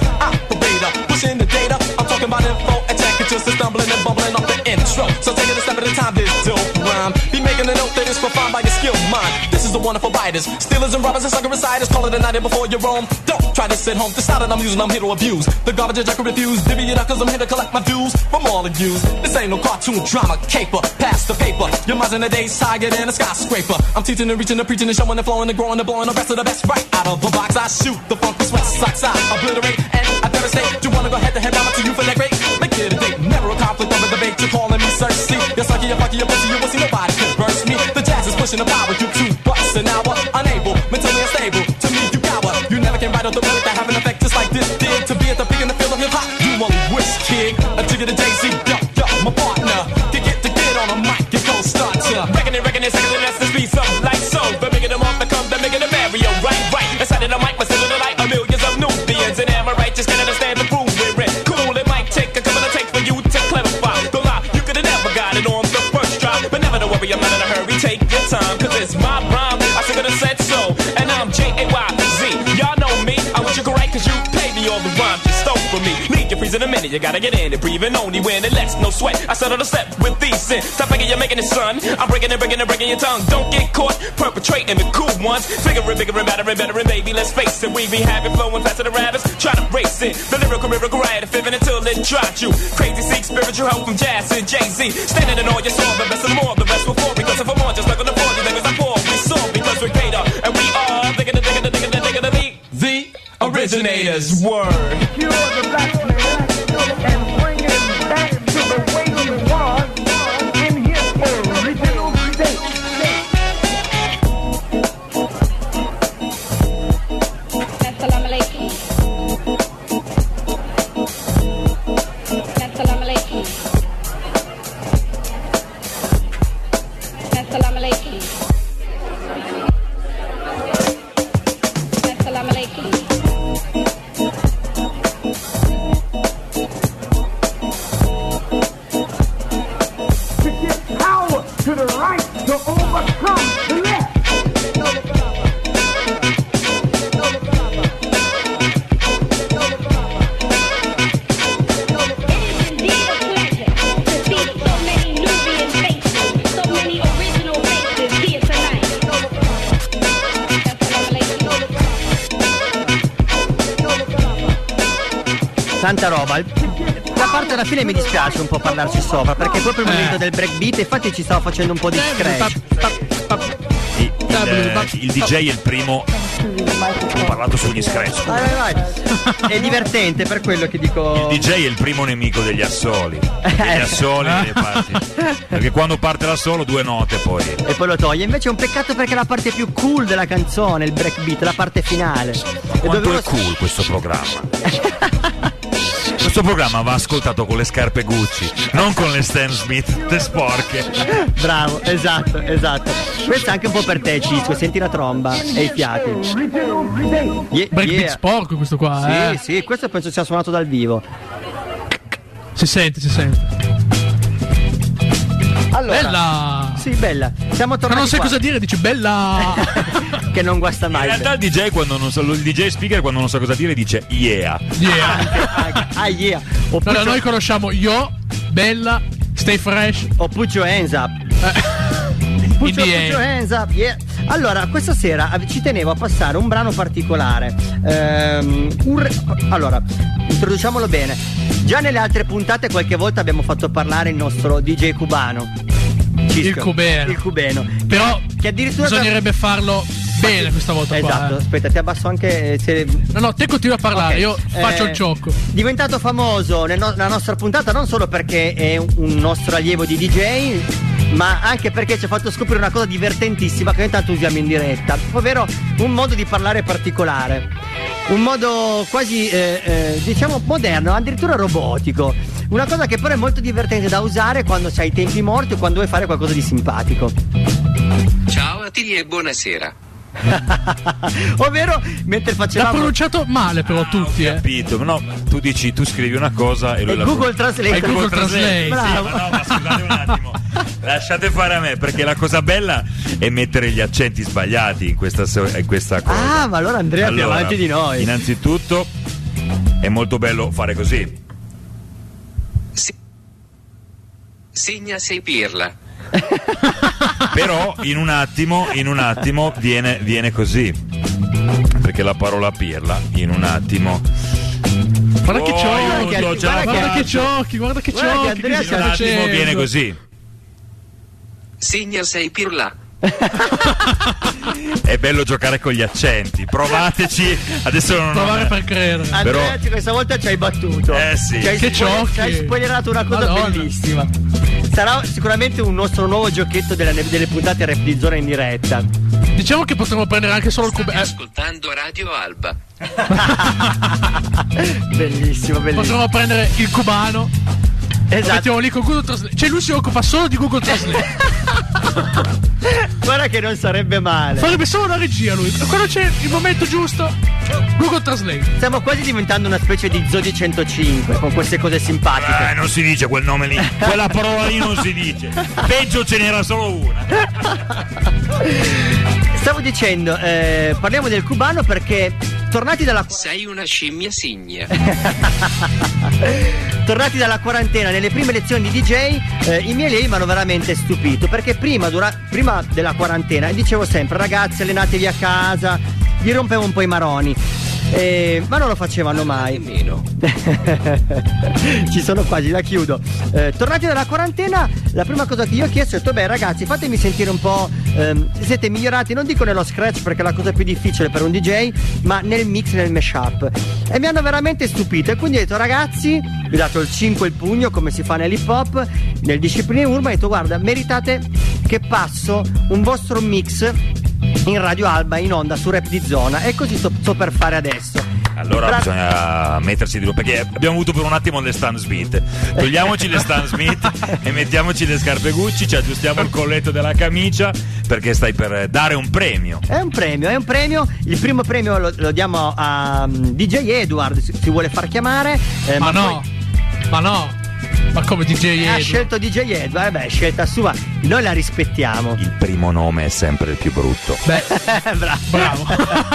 beta pushing the data, I'm talking about info, attacking just and stumbling and bumbling off the intro. So take it a step at a time, this dope rhyme. Be making a note that is profound by your skill mind wonderful biters. Stealers and robbers and sucker insiders. Call it a night before you roam. Don't try to sit home. Decided I'm using, I'm here to abuse. The garbage I can refuse. Divvy it up cause I'm here to collect my dues from all of yous. This ain't no cartoon drama, caper. Pass the paper. Your mind's in the day's higher than a skyscraper. I'm teaching and reaching and preaching and showing and flowing and growing and blowing the rest of the best right out of the box. I shoot the funky sweat socks. I obliterate and I devastate. Do you wanna go head to head, I'm to you for that great. Make it a date, never a conflict over the debate. You're calling me Cersei. You're sucky, you're fucky, you're pussy, you won't see nobody pushing the power, you two bucks an hour. Unable, mentally unstable. To me, you cower. You never can write out the lyric that have an effect just like this did. To be at the peak in the field of hip hop, you only wish, kid. A jigger to Jay-Z, yo, yo, my partner. Get get to get on a mic, you go start to. Reckon it, reckon it, second to less, this beat something like so. The bigger the that comes, the bigger the barrier, right, right. Inside of the mic, my the light, a millions of new Nubians. And am I right? Just can't understand take your time. Cause it's my rhyme, I it and said so. And I'm J-A-Y-Z. Y'all know me, I wish you could cause you paid me all the rhymes you stole from me. Leave your freeze in a minute, you gotta get in it, breathing only when it lets no sweat. I settle the step with these. Stop thinking you're making it, son. I'm breaking and breaking it, breaking your tongue. Don't get caught perpetrating the cool ones. And bigger and better and better and baby, let's face it. We be having flowing faster than rabbits. Try to race it. The lyrical miracle riot, fiving until it dropped you. Crazy seek spiritual help from Jazz and Jay-Z. Standing in all your song, the best and more, the rest before. Because if I'm on, just like on the floor, you think it's a poor. We saw because we're greater. And we are thinking, thinking, thinking, thinking, thinking, the, the originators. Word. Cure the black man and bring him Roba. La parte alla fine mi dispiace un po' parlarci sopra, perché proprio il momento del breakbeat, infatti ci stavo facendo un po' di scratch. Il, il- il DJ è il primo. Ho parlato sugli scratch. Vai, vai, vai. [laughs] È divertente per quello che dico. Il DJ è il primo nemico degli assoli. Degli Eh. assoli delle parti. Perché quando parte l'assolo, due note poi. E poi lo toglie. Invece è un peccato perché è la parte più cool della canzone, il breakbeat, la parte finale. È Quanto doveroso- è cool questo programma. [laughs] Questo programma va ascoltato con le scarpe Gucci, non con le Stan Smith te sporche. Bravo, esatto, esatto. Questo è anche un po' per te, Cisco. Senti la tromba e i fiati. Ye- Breakbeat yeah. sporco questo qua, Sì, eh. sì, questo penso sia suonato dal vivo. Si sente, si sente. Allora, Bella! Sì, bella. Siamo Ma tornati non sai qua. cosa dire, dice bella! [laughs] che non guasta mai. In realtà il DJ quando non sa, il DJ speaker quando non sa cosa dire dice yeah. Yeah. Ah, yeah. O Allora, Puccio- noi conosciamo Yo, Bella, Stay Fresh. O Put your hands up. Eh. Put your, EDA. put your hands up, yeah. Allora, questa sera ci tenevo a passare un brano particolare. Ehm, un re- allora, introduciamolo bene. Già nelle altre puntate qualche volta abbiamo fatto parlare il nostro DJ cubano. Cisco. Il cubeno. Il cubeno. Però che addirittura bisognerebbe farlo bene questa volta qua. Esatto, eh. aspetta, ti abbasso anche se... No, no, te continui a parlare, Ok. io faccio Eh, il gioco. Diventato famoso no- nella nostra puntata non solo perché è un, un nostro allievo di DJ, ma anche perché ci ha fatto scoprire una cosa divertentissima che ogni tanto usiamo in diretta, ovvero un modo di parlare particolare. Un modo quasi, eh, eh, diciamo, moderno, addirittura robotico. Una cosa che però è molto divertente da usare quando c'hai i tempi morti o quando vuoi fare qualcosa di simpatico. Ciao a tutti e buonasera. [laughs] Ovvero, mentre L'ha facevamo... pronunciato male però tutti, eh. Capito? No, tu dici, tu scrivi una cosa e lui E la Google Translate. E Google Translate. Translate. Sì, ma no, ma scusate un attimo. [laughs] Lasciate fare a me, perché la cosa bella è mettere gli accenti sbagliati in questa, in questa cosa. Ah, ma allora Andrea è più Allora, avanti di noi. Innanzitutto è molto bello fare così. Signa sei pirla. [laughs] Però in un attimo, in un attimo viene, viene così. Perché la parola pirla in un attimo. Guarda che Oh, ciocchi, aiuto, ce la guarda, guarda che ciocchi, guarda che Guarda che ciocchi. Andrea che In sta un attimo facendo. viene così. Signa sei pirla. [laughs] È bello giocare con gli accenti. Provateci. Adesso non Provare per credere. Andrea, Però- questa volta ci hai battuto. Eh sì. Ci hai, Che spoiler- ciocchi. ci hai spoilerato una cosa Madonna. bellissima. Sarà sicuramente un nostro nuovo giochetto delle, delle puntate rap di zona in diretta. Diciamo che potremmo prendere anche solo il State cubano. ascoltando Radio Alba. [laughs] bellissimo, bellissimo. Potremmo prendere il cubano. Esatto. mettiamo lì con Google Translate. Cioè lui si occupa solo di Google Translate. [laughs] Guarda che non sarebbe male. Farebbe solo la regia lui. Quando c'è il momento giusto, Google Translate. Stiamo quasi diventando una specie di Zodi 105 con queste cose simpatiche. Eh, non si dice quel nome lì. [laughs] Quella parola lì non si dice. Peggio ce n'era solo una. [laughs] Stavo dicendo, eh, parliamo del cubano perché tornati dalla, Sei una scimmia signa. [laughs] tornati dalla quarantena nelle prime lezioni di DJ, eh, i miei allievi mi hanno veramente stupito perché prima, dura- prima della quarantena dicevo sempre ragazzi allenatevi a casa, gli rompevo un po' i maroni. Eh, ma non lo facevano mai. Nemmeno. [laughs] Ci sono quasi, la chiudo. Eh, tornati dalla quarantena, la prima cosa che io ho chiesto è detto, beh ragazzi, fatemi sentire un po', ehm, siete migliorati, non dico nello scratch perché è la cosa più difficile per un DJ, ma nel mix, nel mashup. E mi hanno veramente stupito. E quindi ho detto, ragazzi, vi ho dato il 5 il pugno, come si fa nell'hip hop, nel discipline urban, ho detto, guarda, meritate che passo un vostro mix in Radio Alba in onda su Rap di Zona e così sto, sto per fare adesso. Allora Bra- bisogna mettersi di perché abbiamo avuto per un attimo le Stan Smith. Togliamoci le Stan Smith e mettiamoci le scarpe Gucci, ci aggiustiamo il colletto della camicia perché stai per dare un premio. È un premio, è un premio. Il primo premio lo, lo diamo a um, DJ Edward, si, si vuole far chiamare. eh, Ma no, poi- ma no. Ma come DJ ha Edu? scelto DJ Edward, beh, scelta sua. Noi la rispettiamo. Il primo nome è sempre il più brutto. Beh, Bra- [laughs] bravo.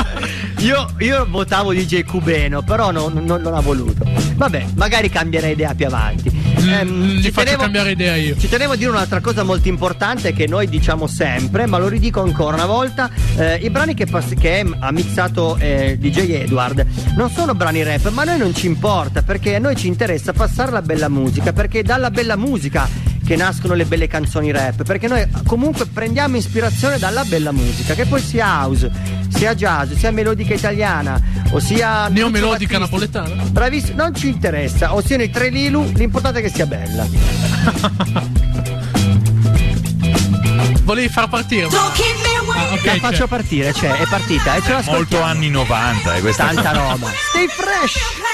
[laughs] io, io votavo DJ Cubeno, però non, non- non ha voluto. Vabbè, magari cambierei idea più avanti. Gli ci faccio tenevo- cambiare idea io. Ci tenevo a dire un'altra cosa molto importante che noi diciamo sempre, ma lo ridico ancora una volta. Eh, I brani che, pass- che ha mixato eh, DJ Edward non sono brani rap, ma a noi non ci importa perché a noi ci interessa passare la bella musica, perché dalla bella musica che nascono le belle canzoni rap, perché noi comunque prendiamo ispirazione dalla bella musica, che poi sia house, sia jazz, sia melodica italiana, o sia Neomelodica napoletana? Bravissimo, non ci interessa, o siano i tre Lilu, l'importante è che sia bella. [laughs] Volevi far partire? Ah, ok, La c'è. faccio partire, cioè, è partita, e ce l'ascoltiamo. Molto anni 90 e questa Tanta roba. Stay fresh. tanta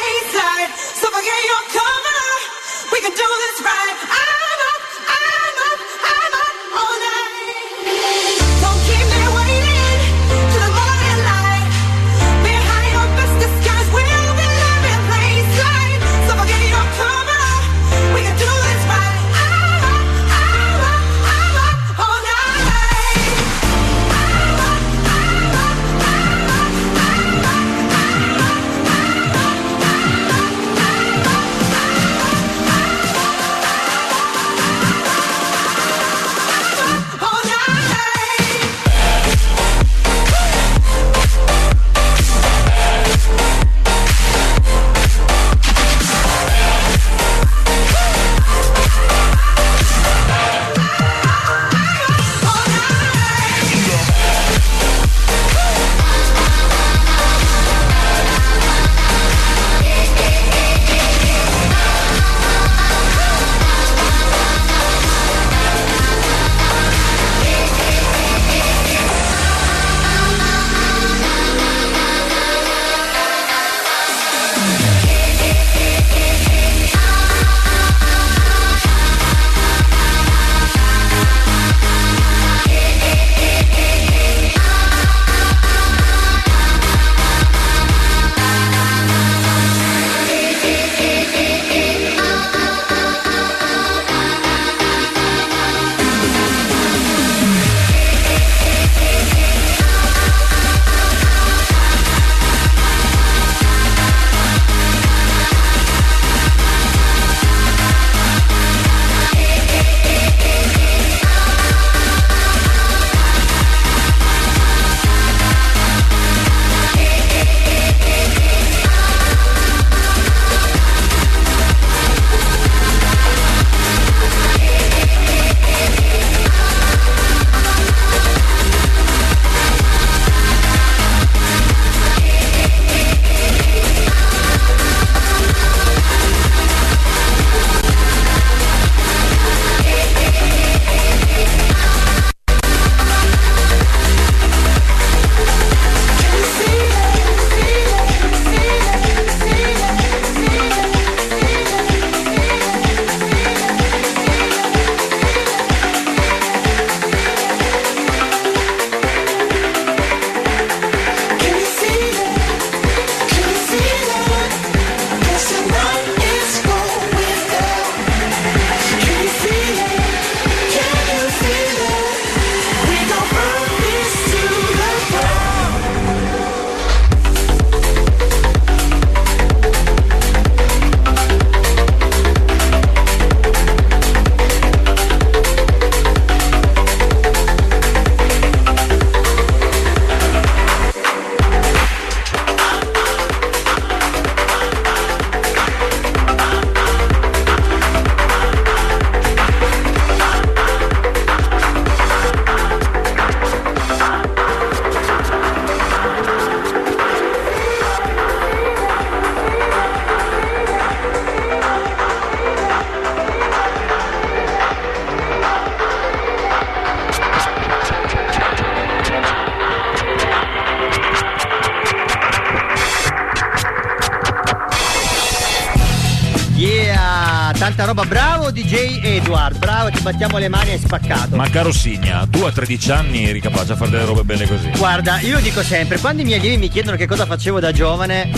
battiamo le mani, hai spaccato. Ma caro Signa, tu a 13 anni eri capace a fare delle robe belle così. Guarda, io lo dico sempre, quando i miei allievi mi chiedono che cosa facevo da giovane,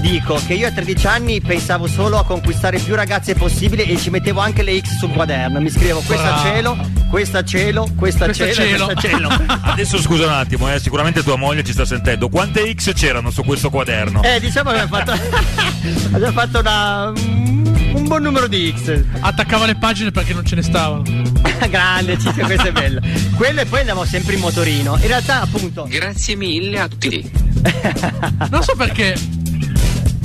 dico che io a 13 anni pensavo solo a conquistare più ragazze possibile e ci mettevo anche le X sul quaderno. Mi scrivevo questa Bravo. cielo, questa cielo, questa, Questa cielo, cielo. questa cielo. [laughs] Adesso scusa un attimo, eh, sicuramente tua moglie ci sta sentendo. Quante X c'erano su questo quaderno? Eh, diciamo che abbiamo fatto, [laughs] abbiamo fatto una, un buon numero di X. Attaccava le pagine perché non ce ne stavano. [laughs] Grande, Ciccio, questo è bello. Quello e poi andiamo sempre in motorino. In realtà, appunto. Grazie mille a tutti. [laughs] Non so perché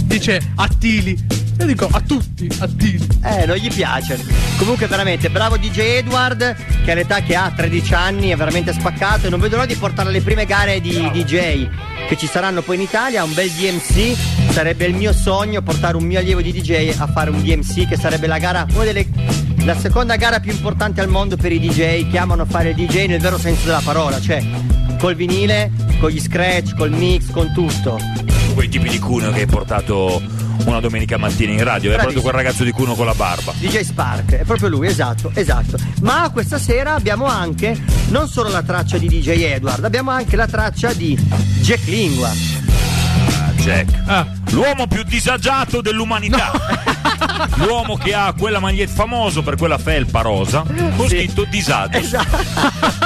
dice Attili. Io dico a tutti, Attili. Eh, non gli piace. Comunque, veramente, bravo DJ Edward, che all'età che ha 13 anni è veramente spaccato. E non vedo l'ora di portare alle prime gare di DJ che ci saranno poi in Italia. Un bel DMC. Sarebbe il mio sogno portare un mio allievo di DJ a fare un DMC, che sarebbe la gara, una delle. La seconda gara più importante al mondo per i DJ che amano fare il DJ nel vero senso della parola, cioè col vinile, con gli scratch, col mix, con tutto. Quei tipi di Cuno che hai portato una domenica mattina in radio. È proprio quel ragazzo di Cuno con la barba. DJ Spark, è proprio lui, esatto, esatto. Ma questa sera abbiamo anche non solo la traccia di DJ Edward, abbiamo anche la traccia di Jack Lingua. Ah, Jack. L'uomo più disagiato dell'umanità. [laughs] L'uomo che ha quella maglietta famoso per quella felpa rosa con scritto disagio.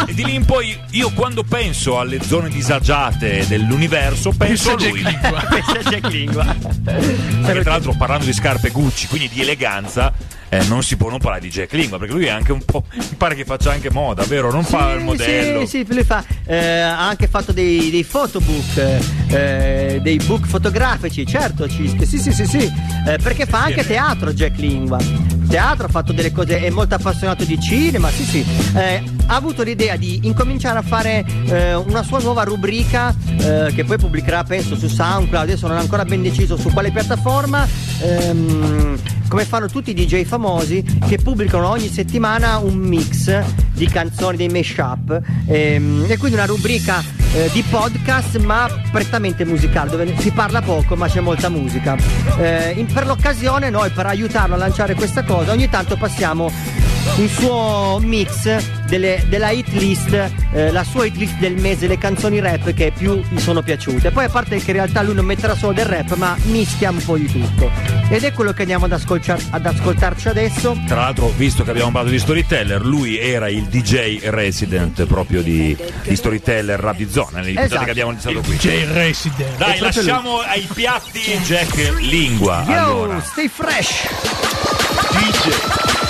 E di lì in poi io quando penso alle zone disagiate dell'universo penso a lui. Questa è Jack Lingua. [laughs] Perché tra l'altro parlando di scarpe Gucci, quindi di eleganza, eh, non si può non parlare di Jack Lingua, perché lui è anche un po'. mi pare che faccia anche moda, vero? Non fa il modello. Sì, sì, lui fa, eh, ha anche fatto dei, dei photobook, eh, dei book fotografici, certo, ci- sì, sì, sì, sì, eh, perché fa anche teatro Jack Lingua. Teatro, ha fatto delle cose, è molto appassionato di cinema, sì, sì. Eh, ha avuto l'idea di incominciare a fare eh, una sua nuova rubrica eh, che poi pubblicherà, penso, su SoundCloud. Adesso non è ancora ben deciso su quale piattaforma. ehm, come fanno tutti i DJ famosi che pubblicano ogni settimana un mix di canzoni dei mashup ehm, e quindi una rubrica eh, di podcast ma prettamente musicale dove si parla poco ma c'è molta musica. Eh, in- per l'occasione noi per aiutarlo a lanciare questa cosa ogni tanto passiamo un suo mix delle- della hit list, eh, la sua hit list del mese, le canzoni rap che più gli sono piaciute. Poi a parte che in realtà lui non metterà solo del rap, ma mischia un po' di tutto. Ed è quello che andiamo ad, ascoltar- ad ascoltarci adesso. Tra l'altro, visto che abbiamo parlato di Storyteller, lui era il DJ resident proprio di, di Storyteller Rap di Zona, nelle Esatto. che abbiamo iniziato qui. DJ Resident. Dai, lasciamo ai piatti Jack Lingua. Yo, Allora. stay fresh! Damn,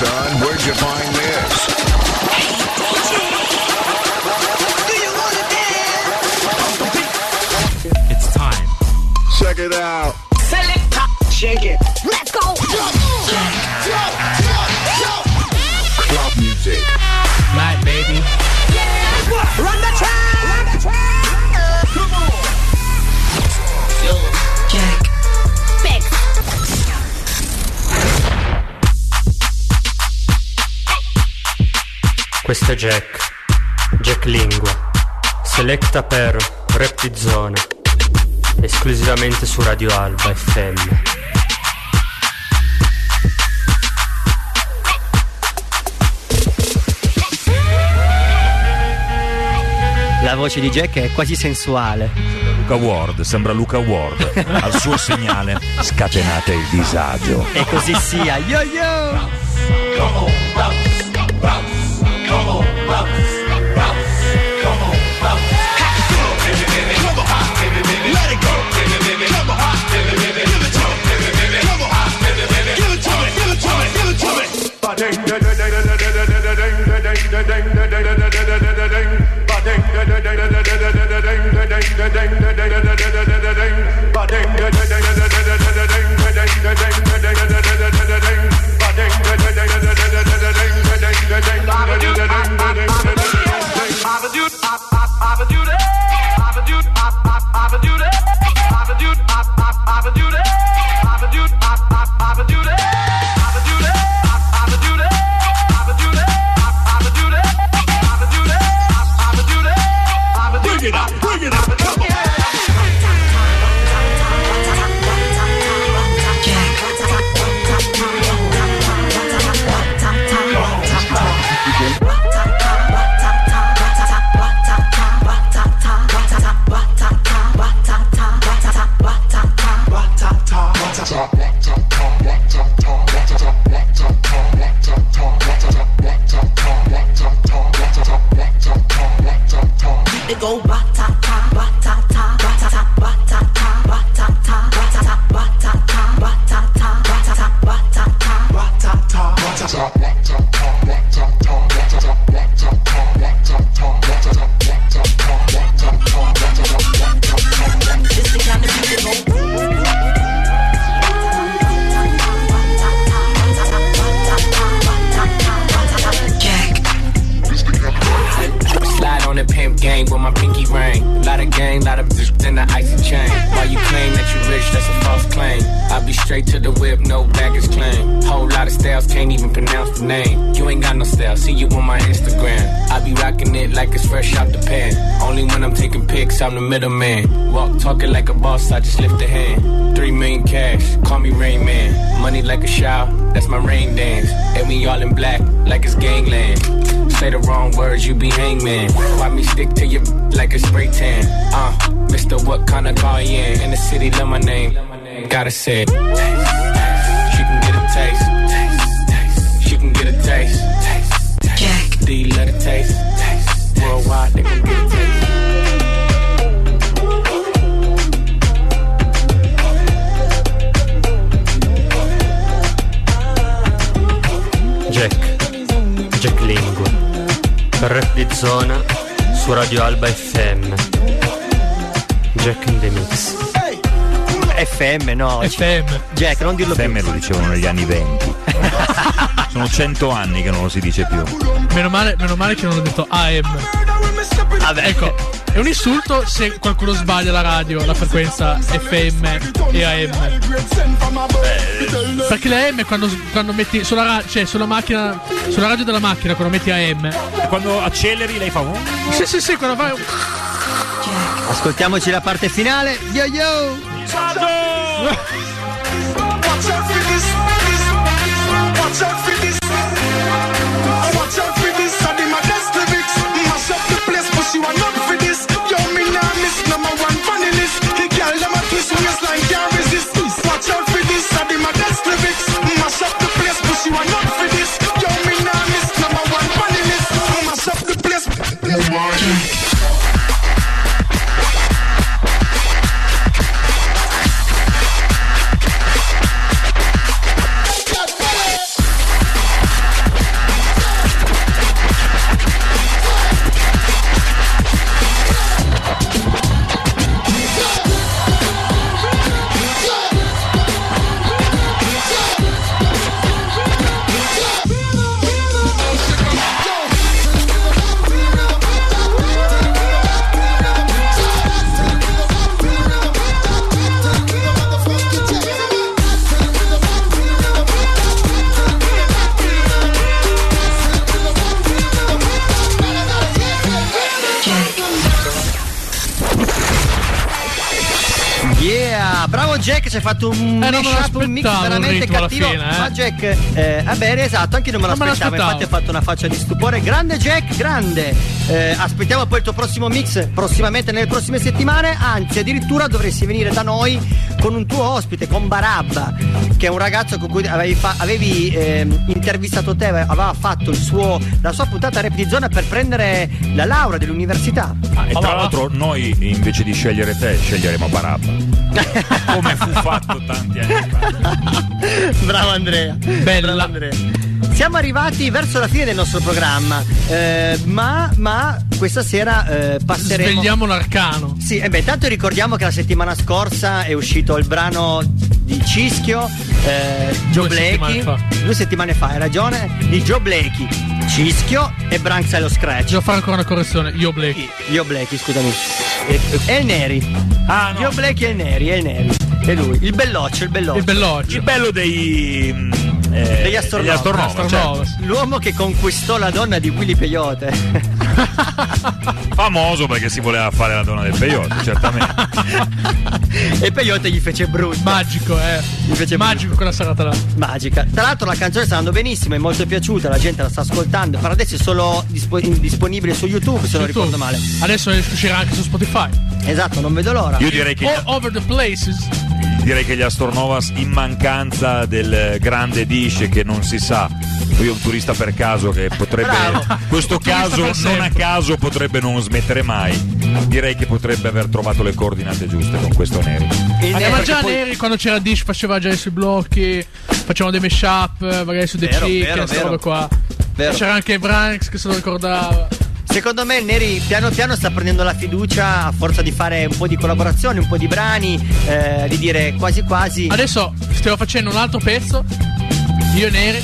son, where'd you find this? It's time. Check it out. Selector, shake it. Let's go. È Jack, Jack Lingua, selecta per Rap di Zona, esclusivamente su Radio Alba FM. La voce di Jack è quasi sensuale. Luca Ward, sembra Luca Ward. [laughs] Al suo segnale scatenate il disagio. E così sia. Yo yo! normal mothers. Style, see you on my Instagram. I be rocking it like it's fresh out the pan. Only when I'm taking pics, I'm the middleman. Walk talking like a boss, I just lift a hand. Three million cash, call me Rain Man. Money like a shower, that's my rain dance. And we all in black, like it's gangland. Say the wrong words, you be hangman. Why me stick to you like a spray tan? Uh, Mr. What kind of car you in? In the city, love my name. Gotta say it. Taste. Taste. Worldwide, they can get a taste. Jack, Jack Lingua. Per rap di zona su Radio Alba FM. Jack in the mix. FM, no. FM. Jack, non dirlo FM più. lo dicevano negli anni 20. [laughs] Sono cento anni che non lo si dice più. Meno male, meno male che non ho detto AM. Vabbè. Ecco, è un insulto se qualcuno sbaglia la radio, la frequenza FM e AM. Perché la AM quando, quando metti sulla, ra- cioè, sulla macchina, sulla radio della macchina, quando metti AM. E quando acceleri lei fa un. Sì, sì, sì, quando fai. Ascoltiamoci la parte finale. Yo yo! 차죠 [laughs] Hai fatto un Eh, mashup, un mix l'aspettavo, veramente alla cattivo. fine, eh. Ma Jack, eh, va bene, esatto, anche io non me Non me l'aspettavo. l'aspettavo. Infatti, ha fatto una faccia di stupore. Grande Jack, grande. Eh, aspettiamo poi il tuo prossimo mix prossimamente nelle prossime settimane. Anzi, addirittura dovresti venire da noi con un tuo ospite, con Barabba, che è un ragazzo con cui avevi, fa- avevi, ehm, intervistato te, aveva fatto il suo, la sua puntata rap di zona per prendere la laurea dell'università. Ah, e tra l'altro noi invece di scegliere te sceglieremo Barabba. [laughs] Come fu fatto tanti anni fa. Bravo Andrea. Bella. Bravo Andrea. Siamo arrivati verso la fine del nostro programma, eh, ma, ma questa sera eh, passeremo. Svegliamo l'arcano. Sì, e beh, intanto ricordiamo che la settimana scorsa è uscito il brano di Cischio, eh, Joe Due settimane Blakey. fa. Due settimane fa, hai ragione. Di Joe Blakey, Cischio e Branks allo scratch. Devo fare ancora una correzione. Io Blake. Io Blakey, scusami. E, e il Neri. Ah, no. Io Blakey e il Neri, è il Neri. È lui. Il belloccio, il belloccio. Il belloccio. Il bello dei. Eh, Degli astronauti. astronauti, Astronauti. certo. L'uomo che conquistò la donna di Willy Peyote. [laughs] Famoso perché si voleva fare la donna del peyote, certamente. [laughs] e Peyote gli fece brutto. Magico, eh. Gli fece Magico quella serata là. Magica. Tra l'altro la canzone sta andando benissimo, è molto piaciuta, la gente la sta ascoltando. Per adesso è solo dispo- disponibile su YouTube, se non ricordo male. Adesso uscirà anche su Spotify. Esatto, non vedo l'ora. Io direi che, All over the places. Direi che gli Astronovas, in mancanza del grande dish che non si sa, io un turista per caso che potrebbe. Bravo. Questo caso, non a caso, potrebbe non smettere mai. Direi che potrebbe aver trovato le coordinate giuste con questo Neri- ma già poi- Neri quando c'era Dish faceva già i suoi blocchi, facevano dei mashup, magari su The queste vero. robe qua. Vero. C'era anche Branks che se lo ricordava. Secondo me il Neri piano piano sta prendendo la fiducia a forza di fare un po' di collaborazioni, un po' di brani, eh, di dire quasi quasi. Adesso stiamo facendo un altro pezzo. Io e Neri.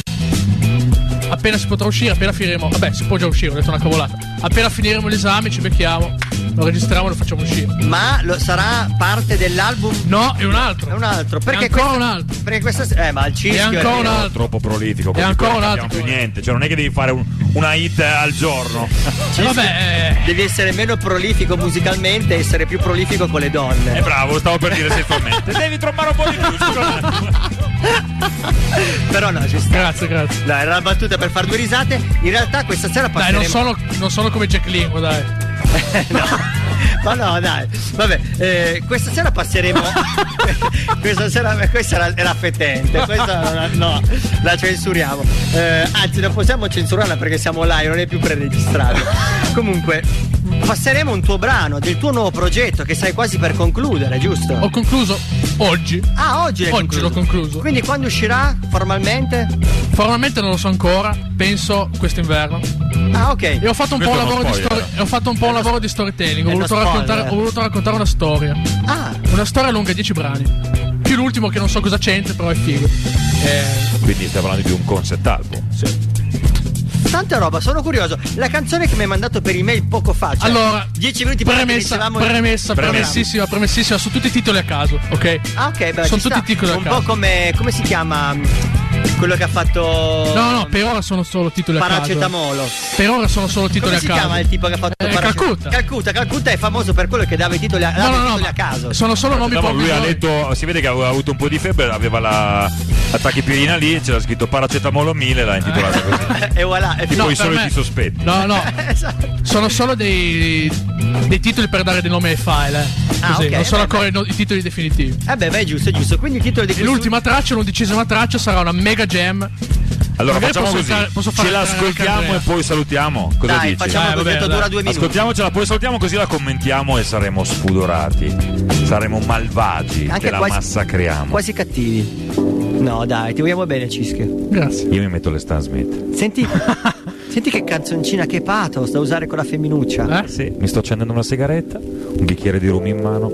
Appena si potrà uscire, appena finiremo. Vabbè, si può già uscire, ho detto una cavolata. Appena finiremo l'esame, ci becchiamo. lo registriamo e lo facciamo uscire. Ma lo- sarà parte dell'album? No, è un altro. È un altro. Perché ancora questa- un altro. Perché questa. Eh, ma il cischio. E ancora è un altro. Troppo prolifico. così ancora un non altro capiamo più niente. Cioè, non è che devi fare un- una hit al giorno. Cischio, vabbè, Devi essere meno prolifico musicalmente e essere più prolifico con le donne. Eh, bravo, stavo per dire sessualmente. devi trovare un po' di più. [laughs] Però no, ci sta. Grazie, grazie. No, era una battuta per far due risate. In realtà questa sera Dai, passeremo. non sono, non sono come Jack Lingo, dai. [laughs] Ma no, dai. Vabbè, eh, questa sera passeremo. [laughs] questa sera questa era, era fetente. Questa no, la censuriamo. Eh, anzi, non possiamo censurarla perché siamo live, non è più preregistrato. Comunque, passeremo un tuo brano del tuo nuovo progetto che stai quasi per concludere, giusto? Ho concluso oggi. Ah, oggi l'hai Oggi concluso. l'ho concluso. Quindi quando uscirà formalmente? Formalmente non lo so ancora, penso quest'inverno. Ah, ok. E ho fatto un po' un Questo è uno lavoro di story- ho fatto un po' un lavoro di storytelling. Ho voluto, raccontare, ho voluto raccontare una storia. Ah, Una storia lunga 10 brani. Più l'ultimo che non so cosa c'entra, però è figo. Eh, Quindi stai parlando di un concept album. Tanta roba, sono curioso. La canzone che mi hai mandato per email poco fa. Cioè, allora, 10 minuti prima premessa, premessa, il premessissima, premessissima, su tutti i titoli a caso, ok? Ah, ok, beh, Sono tutti sta. titoli a Un caso. po' come. come si chiama? Quello che ha fatto. No, no, per ora sono solo titoli a caso. Paracetamolo. Per ora sono solo titoli Come a si caso. chiama il tipo che ha fatto Eh, Paracetamolo? Calcutta. Calcutta. Calcutta è famoso per quello che dava i titoli a, No, no, no, titoli a caso. Sono solo nomi No, poco lui ha letto, si vede che aveva avuto un po' di febbre, aveva la attacchi pirina lì, c'era scritto paracetamolo 1000, l'ha intitolata così. [laughs] e voilà. È Tipo No, i soliti me- sospetti. No, no, [laughs] Esatto. sono solo dei, dei titoli per dare dei nomi ai file, eh. Ah, Così, ok, non sono beh, ancora i, no- i titoli definitivi. Eh beh, beh, è giusto, è giusto. Quindi il titolo di questo- l'ultima traccia, l'undicesima traccia, sarà una mega jam. Allora Magari facciamo posso così, fare- posso ce l'ascoltiamo anche e poi salutiamo. Cosa Dai, dici? facciamo Eh, così, vabbè, dura due minuti. Ascoltiamocela, poi salutiamo così la commentiamo e saremo sfudorati. Saremo malvagi, Anche che la quasi- massacriamo. Quasi cattivi. No, dai, ti vogliamo bene, Cischio. Grazie. Io mi metto le Stan Smith. Senti. [laughs] Senti che canzoncina, che pathos da usare con la femminuccia. Eh? Sì, mi sto accendendo una sigaretta, un bicchiere di rum in mano,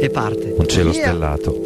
E parte. un cielo Via. stellato.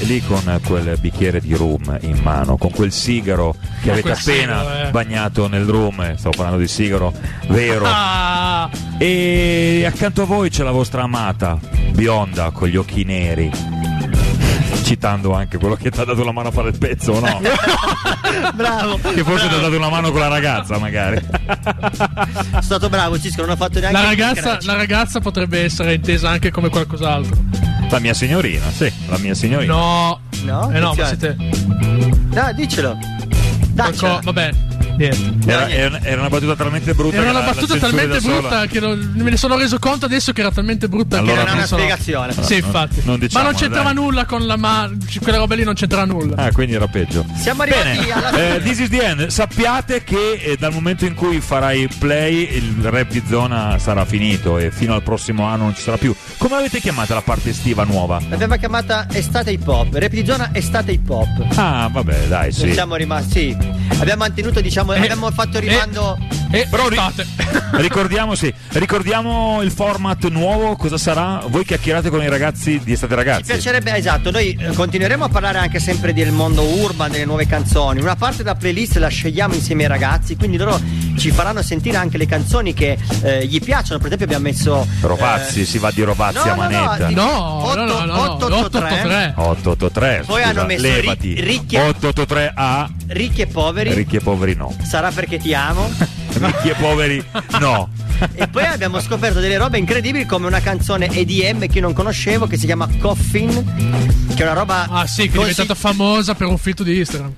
Lì con quel bicchiere di rum in mano, con quel sigaro che Ma avete appena sigaro, eh. bagnato nel rum, stavo parlando di sigaro vero. Ah, E accanto a voi c'è la vostra amata, bionda, con gli occhi neri. Citando anche quello che ti ha dato la mano a fare il pezzo, o no? [laughs] Bravo. che forse ti ha dato una mano con la ragazza, magari. Sono stato bravo, Cisco, non ho fatto neanche la, il ragazza, la ragazza potrebbe essere intesa anche come qualcos'altro. La mia signorina, sì, la mia signorina. No. No? Eh no, ma siete. No, dicelo. Qualco- vabbè, niente. Era, era- era una battuta talmente brutta. Era che una la- la battuta talmente brutta che non- me ne sono reso conto adesso che era talmente brutta Allora che non mi una sono- spiegazione. Sì, No, infatti. non diciamo, Ma non c'entrava dai. nulla con la mano. Quelle robe lì non c'entrava nulla. Ah, quindi era peggio. Siamo arrivati Bene, alla fine. eh, This is the end. Sappiate che eh, dal momento in cui farai play il rap di zona sarà finito e fino al prossimo anno non ci sarà più. Come l'avete chiamata la parte estiva nuova? L'abbiamo chiamata estate hip hop, rap di zona estate hip hop. Ah, vabbè, dai, Non sì. siamo rimasti, sì. Abbiamo mantenuto, diciamo, abbiamo fatto rimando. E Però ri- [laughs] ricordiamo, sì, ricordiamo il format nuovo, cosa sarà? Voi chiacchierate con i ragazzi di Estate Mi Ragazzi. piacerebbe, esatto, noi eh, continueremo a parlare anche sempre del mondo urban, delle nuove canzoni. Una parte della playlist la scegliamo insieme ai ragazzi, quindi loro ci faranno sentire anche le canzoni che eh, gli piacciono. Per esempio abbiamo messo... Rovazzi, si va di Rovazzi no, a manetta. No, no, no, no, no, 883. 883. Poi scusa, hanno messo levati. ri- ricchi- 883 A. Ricchi e poveri. Ricchi e poveri no. Sarà perché ti amo. [laughs] Ricchi e poveri no. e poi abbiamo scoperto delle robe incredibili come una canzone EDM che io non conoscevo che si chiama Coffin. Che è una roba. Ah, sì, che è così- diventata famosa per un filtro di Instagram.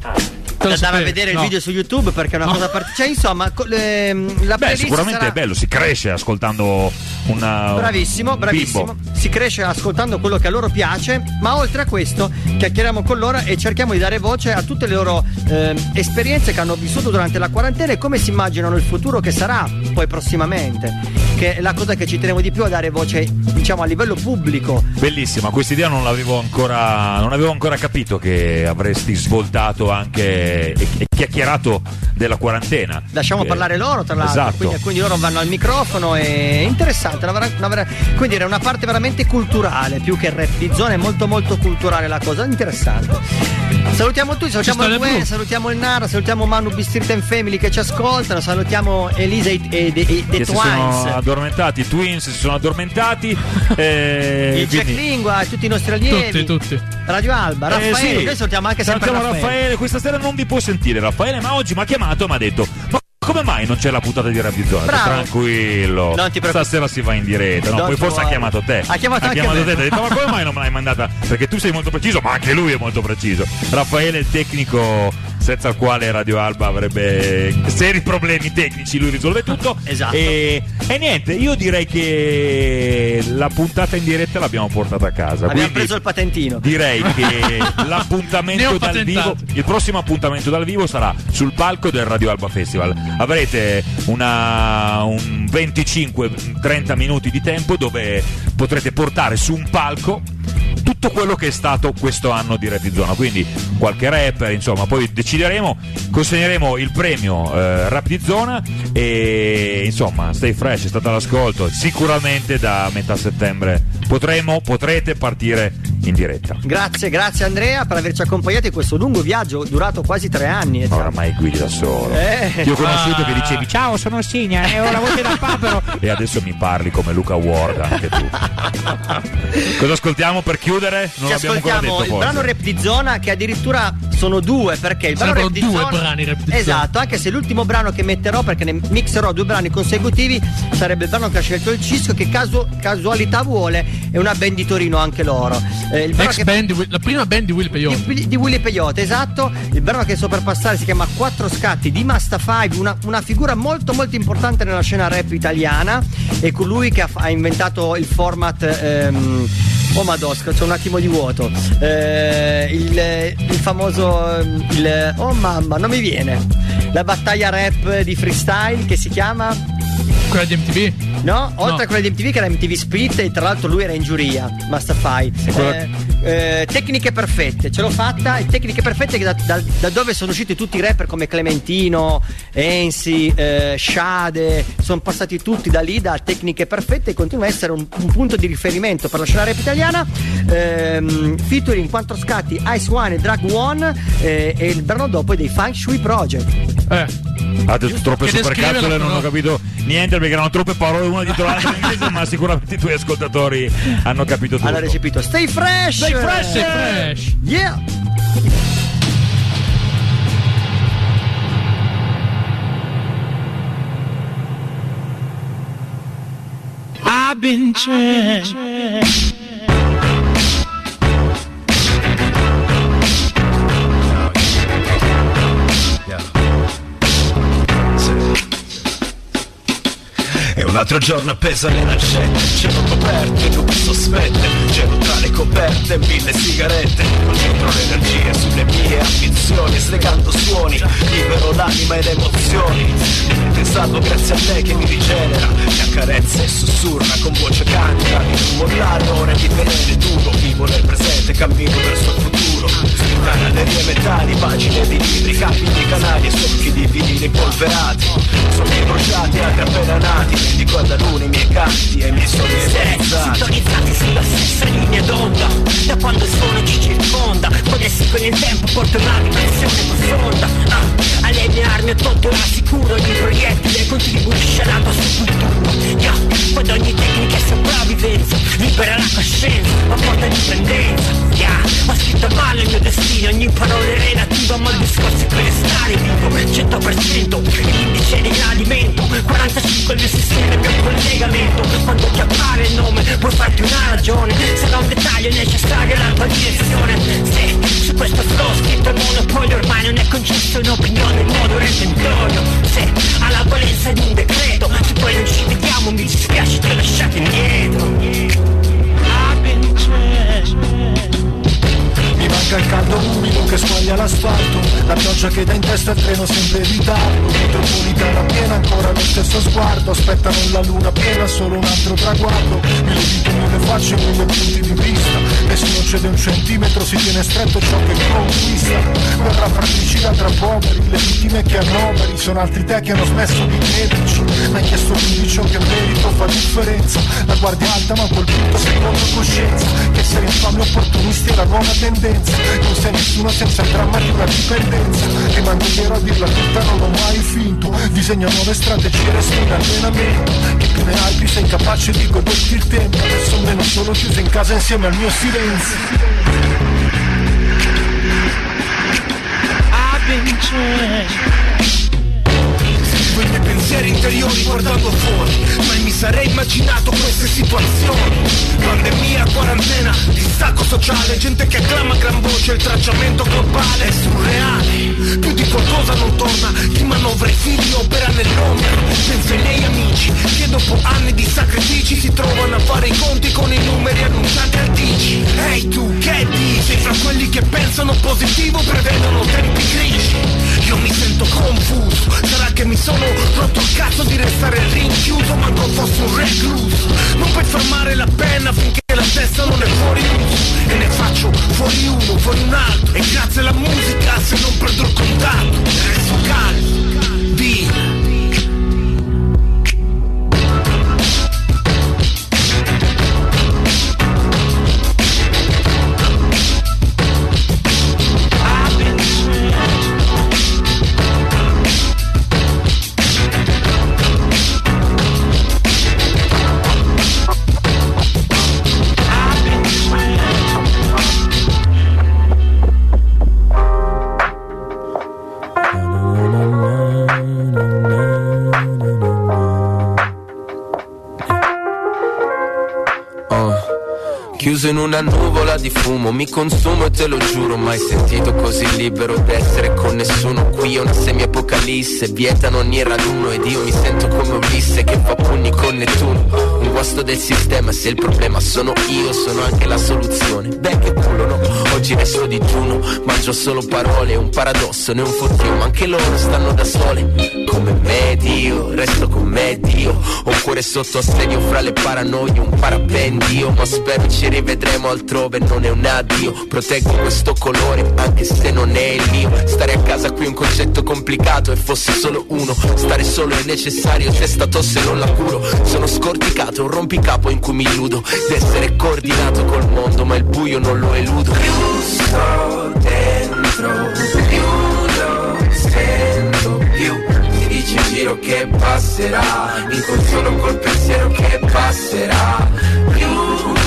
Te lo Andare a vedere il No. video su YouTube perché è una No. cosa particolare. Cioè, insomma, co- le- la Beh, sicuramente sarà- è bello, si cresce ascoltando una. Bravissimo, un bravissimo. bimbo. Si cresce ascoltando quello che a loro piace, ma oltre a questo chiacchieriamo con loro e cerchiamo di dare voce a tutte le loro ehm, esperienze che hanno vissuto durante la quarantena e come si immaginano il futuro che sarà poi prossimamente. Che è la cosa che ci tenevo di più a dare voce, diciamo, a livello pubblico. Bellissima, questa idea non l'avevo ancora. Non avevo ancora capito che avresti svoltato anche e, e chiacchierato della quarantena. Lasciamo Eh, parlare loro, tra l'altro. Esatto. Quindi, quindi loro vanno al microfono. È interessante. una vera- una vera- quindi era una parte veramente culturale, più che rap di zona, è molto molto culturale la cosa. Interessante. Salutiamo tutti, salutiamo il blu. salutiamo il Nara, salutiamo Manu B Street and Family che ci ascoltano, salutiamo Elisa e, e, e- e The che si sono Twins. addormentati, i Twins si sono addormentati. [laughs] eh, Il Jack quindi- Lingua, e tutti i nostri allievi. Tutti, tutti. Radio Alba, Eh, Raffaele, sì. noi salutiamo anche sempre Salutiamo Raffaele. Raffaele. Questa sera non vi può sentire Raffaele, ma oggi mi ha chiamato e mi ha detto: Ma come mai non c'è la puntata di Zona? Bravo. Tranquillo. Non ti preoccupare. Stasera si va in diretta. No, poi forse ha chiamato te. Ha chiamato anche te. me. Ha detto: Ma come mai non me l'hai mandata? Perché tu sei molto preciso, ma anche lui è molto preciso. Raffaele il tecnico senza il quale Radio Alba avrebbe seri problemi tecnici, lui risolve tutto. [laughs] Esatto. E, e niente, io direi che la puntata in diretta l'abbiamo portata a casa. Abbiamo quindi- preso il patentino. Direi che [laughs] l'appuntamento dal vivo, il prossimo appuntamento dal vivo sarà sul palco del Radio Alba Festival. Avrete una, un 25-30 minuti di tempo dove potrete portare su un palco tutto quello che è stato questo anno di Rap di Zona. Quindi qualche rapper, insomma, poi decideremo, consegneremo il premio eh, Rap di Zona e insomma, stay fresh, è stato all'ascolto. Sicuramente da metà settembre potremo, potrete partire in diretta. Grazie, grazie Andrea per averci accompagnati in questo lungo viaggio durato quasi tre anni. eh, Oramai guidi da solo. Eh. Ti ho conosciuto Ah. che dicevi ciao, sono Signa e ho la voce da [laughs] papero. e adesso mi parli come Luca Ward anche tu. [laughs] Cosa ascoltiamo per chiudere? Non Ci ascoltiamo detto il forse. brano rap di zona che addirittura sono due perché il brano Sarebbero rap di due zona brani rap di zona. Esatto, anche se l'ultimo brano che metterò perché ne mixerò due brani consecutivi sarebbe il brano che ha scelto il Cisco che caso- casualità vuole è una band di Torino anche loro. Eh, il brano Ex che- band la prima band di Will Peyote. di, di Willy Peyote, esatto. Il brano che sto per passare si chiama Quattro scatti di Masta Five, una, una figura molto molto importante nella scena rap italiana e colui che ha, ha inventato il format ehm, Oh Madosca, c'è un attimo di vuoto. Eh, il, il famoso ehm, il, Oh mamma, non mi viene. La battaglia rap di freestyle che si chiama Quella di MTV. No, oltre No. a quella di MTV che era MTV Split e tra l'altro lui era in giuria, Mastafai. quella- Eh, eh, tecniche perfette, ce l'ho fatta e tecniche perfette che da, da- da dove sono usciti tutti i rapper come Clementino, Ensi, eh, Shade, sono passati tutti da lì, da tecniche perfette e continua a essere un, un punto di riferimento per la scena rap italiana. Ehm, featuring quattro scatti Ice One e Drag One eh, e il brano dopo è dei Funk Shui Project. Eh. Ha detto troppe supercazzole, non ho capito niente perché erano troppe parole una dietro l'altra [laughs] in inglese, ma sicuramente i tuoi ascoltatori hanno capito tutto. Hanno recepito Stay Fresh! Stay fresh, stay fresh. Yeah! I've been trash. Un altro giorno appeso alle lancette Cielo coperto e nubi sospette Gelo tra le coperte, mille sigarette Concentro l'energia sulle mie ambizioni Slegando suoni, libero l'anima e le emozioni. Pensato grazie a lei che mi rigenera Mi accarezza e sussurra con voce candida Di non mollare, ora di tenere duro Vivo nel presente, cammino verso il futuro Canalerie metalli, pagine di libri Capi di canali e solchi di vinili polverati. Sogni bruciati, altri appena nati Dedico alla luna i miei canti e i miei sogni realizzati. Sintonizzati sulla stessa linea d'onda Da quando il suono ci circonda. Connessi con il tempo porto una dimensione profonda ah, Alle mie armi ho tolto rassicuro Ogni proiettile contribuisce alla tua sepoltura yeah. Quando ogni tecnica è sopravvivenza Libera la coscienza, ma porta dipendenza. Yeah. Ho scritto a mano il mio destino Ogni parola è relativa ma il discorso è per stare vivo. 100% l'indice di gradimento 45 il mio sistema, il mio collegamento. Quando ti appare il nome puoi farti una ragione. Sarà un dettaglio necessario la tua direzione. Se su questo flow scritto il monopolio Ormai non è concesso un'opinione in modo redentorio Se ha valenza di un decreto Se poi non ci vediamo mi dispiace ti ho lasciato indietro manca il caldo umido che squaglia l'asfalto. La pioggia che dà in testa il treno sempre in ritardo. Metropolitana piena ancora lo stesso sguardo. Aspettano la luna piena solo un altro traguardo. Mille vite, mille facce, mille punti di vista. Nessuno cede un centimetro, si tiene stretto ciò che conquista. Guerra fratricida tra poveri, le vittime che annoveri Sono altri te che hanno smesso di crederci. Ma hai chiesto quindi ciò che merito fa differenza. La guardia alta ma punto secondo coscienza. Che sei infame opportunisti è la nuova tendenza Non sei nessuno senza il dramma di una dipendenza. Rimango vero a dirla tutta non l'ho mai finto. Disegno nuove strategie resto in allenamento. Che più ne hai sei capace di goderti il tempo. Adesso meno solo chiuso in casa insieme al mio silenzio. I've been trained Scrivo i miei pensieri interiori guardando fuori Mai mi sarei immaginato queste situazioni. Pandemia, quarantena, distacco sociale Gente che acclama a gran voce il tracciamento globale. È surreale, più di qualcosa non torna Chi manovra i figli opera nell'ombra Penso ai miei amici che dopo anni di sacrifici Si trovano a fare i conti con i numeri annunciati al TG Ehi tu, che dici? Sei fra quelli che pensano positivo prevedono tempi grigi Io mi sento confuso Sarà che mi sono rotto il cazzo di restare rinchiuso Manco fossi un recluso Non puoi fermare la penna finché la testa non è fuori uso E ne faccio fuori uno, fuori un altro. E grazie alla musica se non perdo il contatto Resto calmo, Chiuso in una nuvola di fumo, mi consumo e te lo giuro, mai sentito così libero d'essere con nessuno. Qui è una semi-apocalisse, vietano ogni raduno ed io mi sento come Ulisse che fa pugni con Nettuno. Un guasto del sistema, se il problema sono io, sono anche la soluzione. Beh, che culo, no? Oggi resto digiuno, mangio solo parole, un paradosso, né un fottio, ma anche loro stanno da sole. Come me, Dio, resto con me, Dio. Ho un cuore sotto assedio fra le paranoie, un parapendio, ma spero ci rivedremo altrove, non è un addio. Proteggo questo colore, anche se non è il mio. Stare a casa qui è un concetto complicato e fosse solo uno. Stare solo è necessario, testa tosse non la curo. Sono scorticato, un rompicapo in cui mi illudo d'essere coordinato col mondo, ma il buio non lo eludo. Sto dentro, in giro che passerà, mi consolo col pensiero che passerà. Più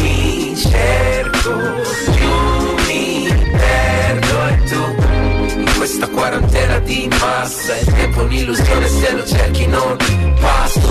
mi cerco, più mi perdo e tu in questa quarantena di massa il tempo è un'illusione se lo cerchi non pasto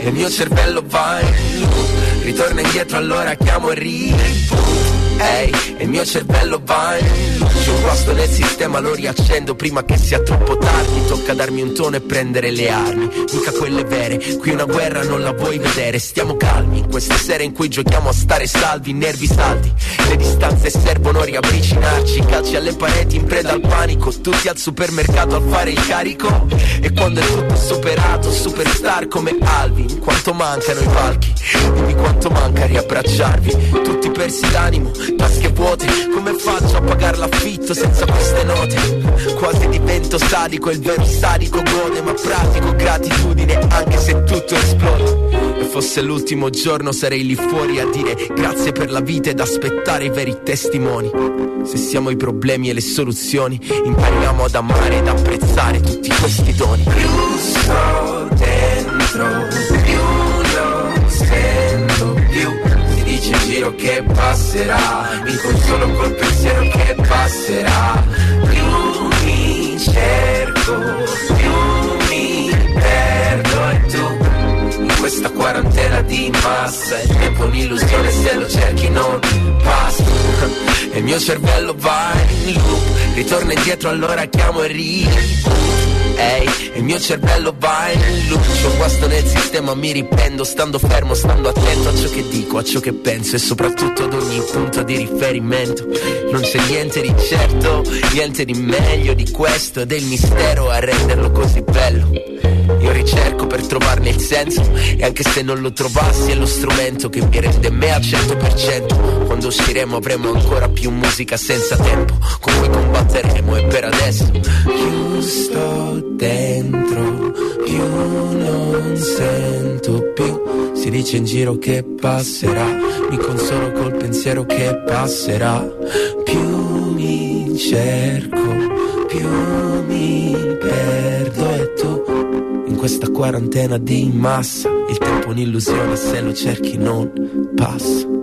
e il mio cervello va in loop ritorna indietro allora chiamo e reboot Ehi, e il mio cervello va in C'è un guasto nel sistema, lo riaccendo prima che sia troppo tardi. Tocca darmi un tono e prendere le armi. Mica quelle vere, qui una guerra non la vuoi vedere. Stiamo calmi, queste sere in cui giochiamo a stare salvi Nervi saldi, le distanze servono a riavvicinarci. Calci alle pareti in preda al panico. Tutti al supermercato a fare il carico. E quando è tutto superato, superstar come Alvin Quanto mancano i palchi, dimmi quanto manca riabbracciarvi. Tutti persi d'animo, tasche vuote Come faccio a pagare l'affitto senza queste note? Quasi divento sadico, il vero sadico gode Ma pratico gratitudine anche se tutto esplode. E fosse l'ultimo giorno sarei lì fuori a dire Grazie per la vita ed aspettare i veri testimoni. Se siamo i problemi e le soluzioni Impariamo ad amare ed apprezzare tutti questi doni. Più sto dentro, Dice in giro che passerà Mi consolo col pensiero che passerà. Più mi cerco, più mi perdo e tu in questa quarantena di massa Il tempo è un'illusione se lo cerchi non basta. E il mio cervello va in loop Ritorna indietro allora chiamo e rido Ehi, il mio cervello va in loop C'ho guasto nel sistema, mi riprendo Stando fermo, stando attento a ciò che dico A ciò che penso e soprattutto ad ogni punto di riferimento. Non c'è niente di certo, niente di meglio di questo Ed è mistero a renderlo così bello io ricerco per trovarne il senso E anche se non lo trovassi è lo strumento che mi rende me al 100% Quando usciremo avremo ancora più musica senza tempo Con cui combatteremo e per adesso Più sto dentro Più non sento più. Si dice in giro che passerà Mi consolo col pensiero che passerà. Più mi cerco Più mi perdo questa quarantena di massa. Il tempo è un'illusione se lo cerchi non passa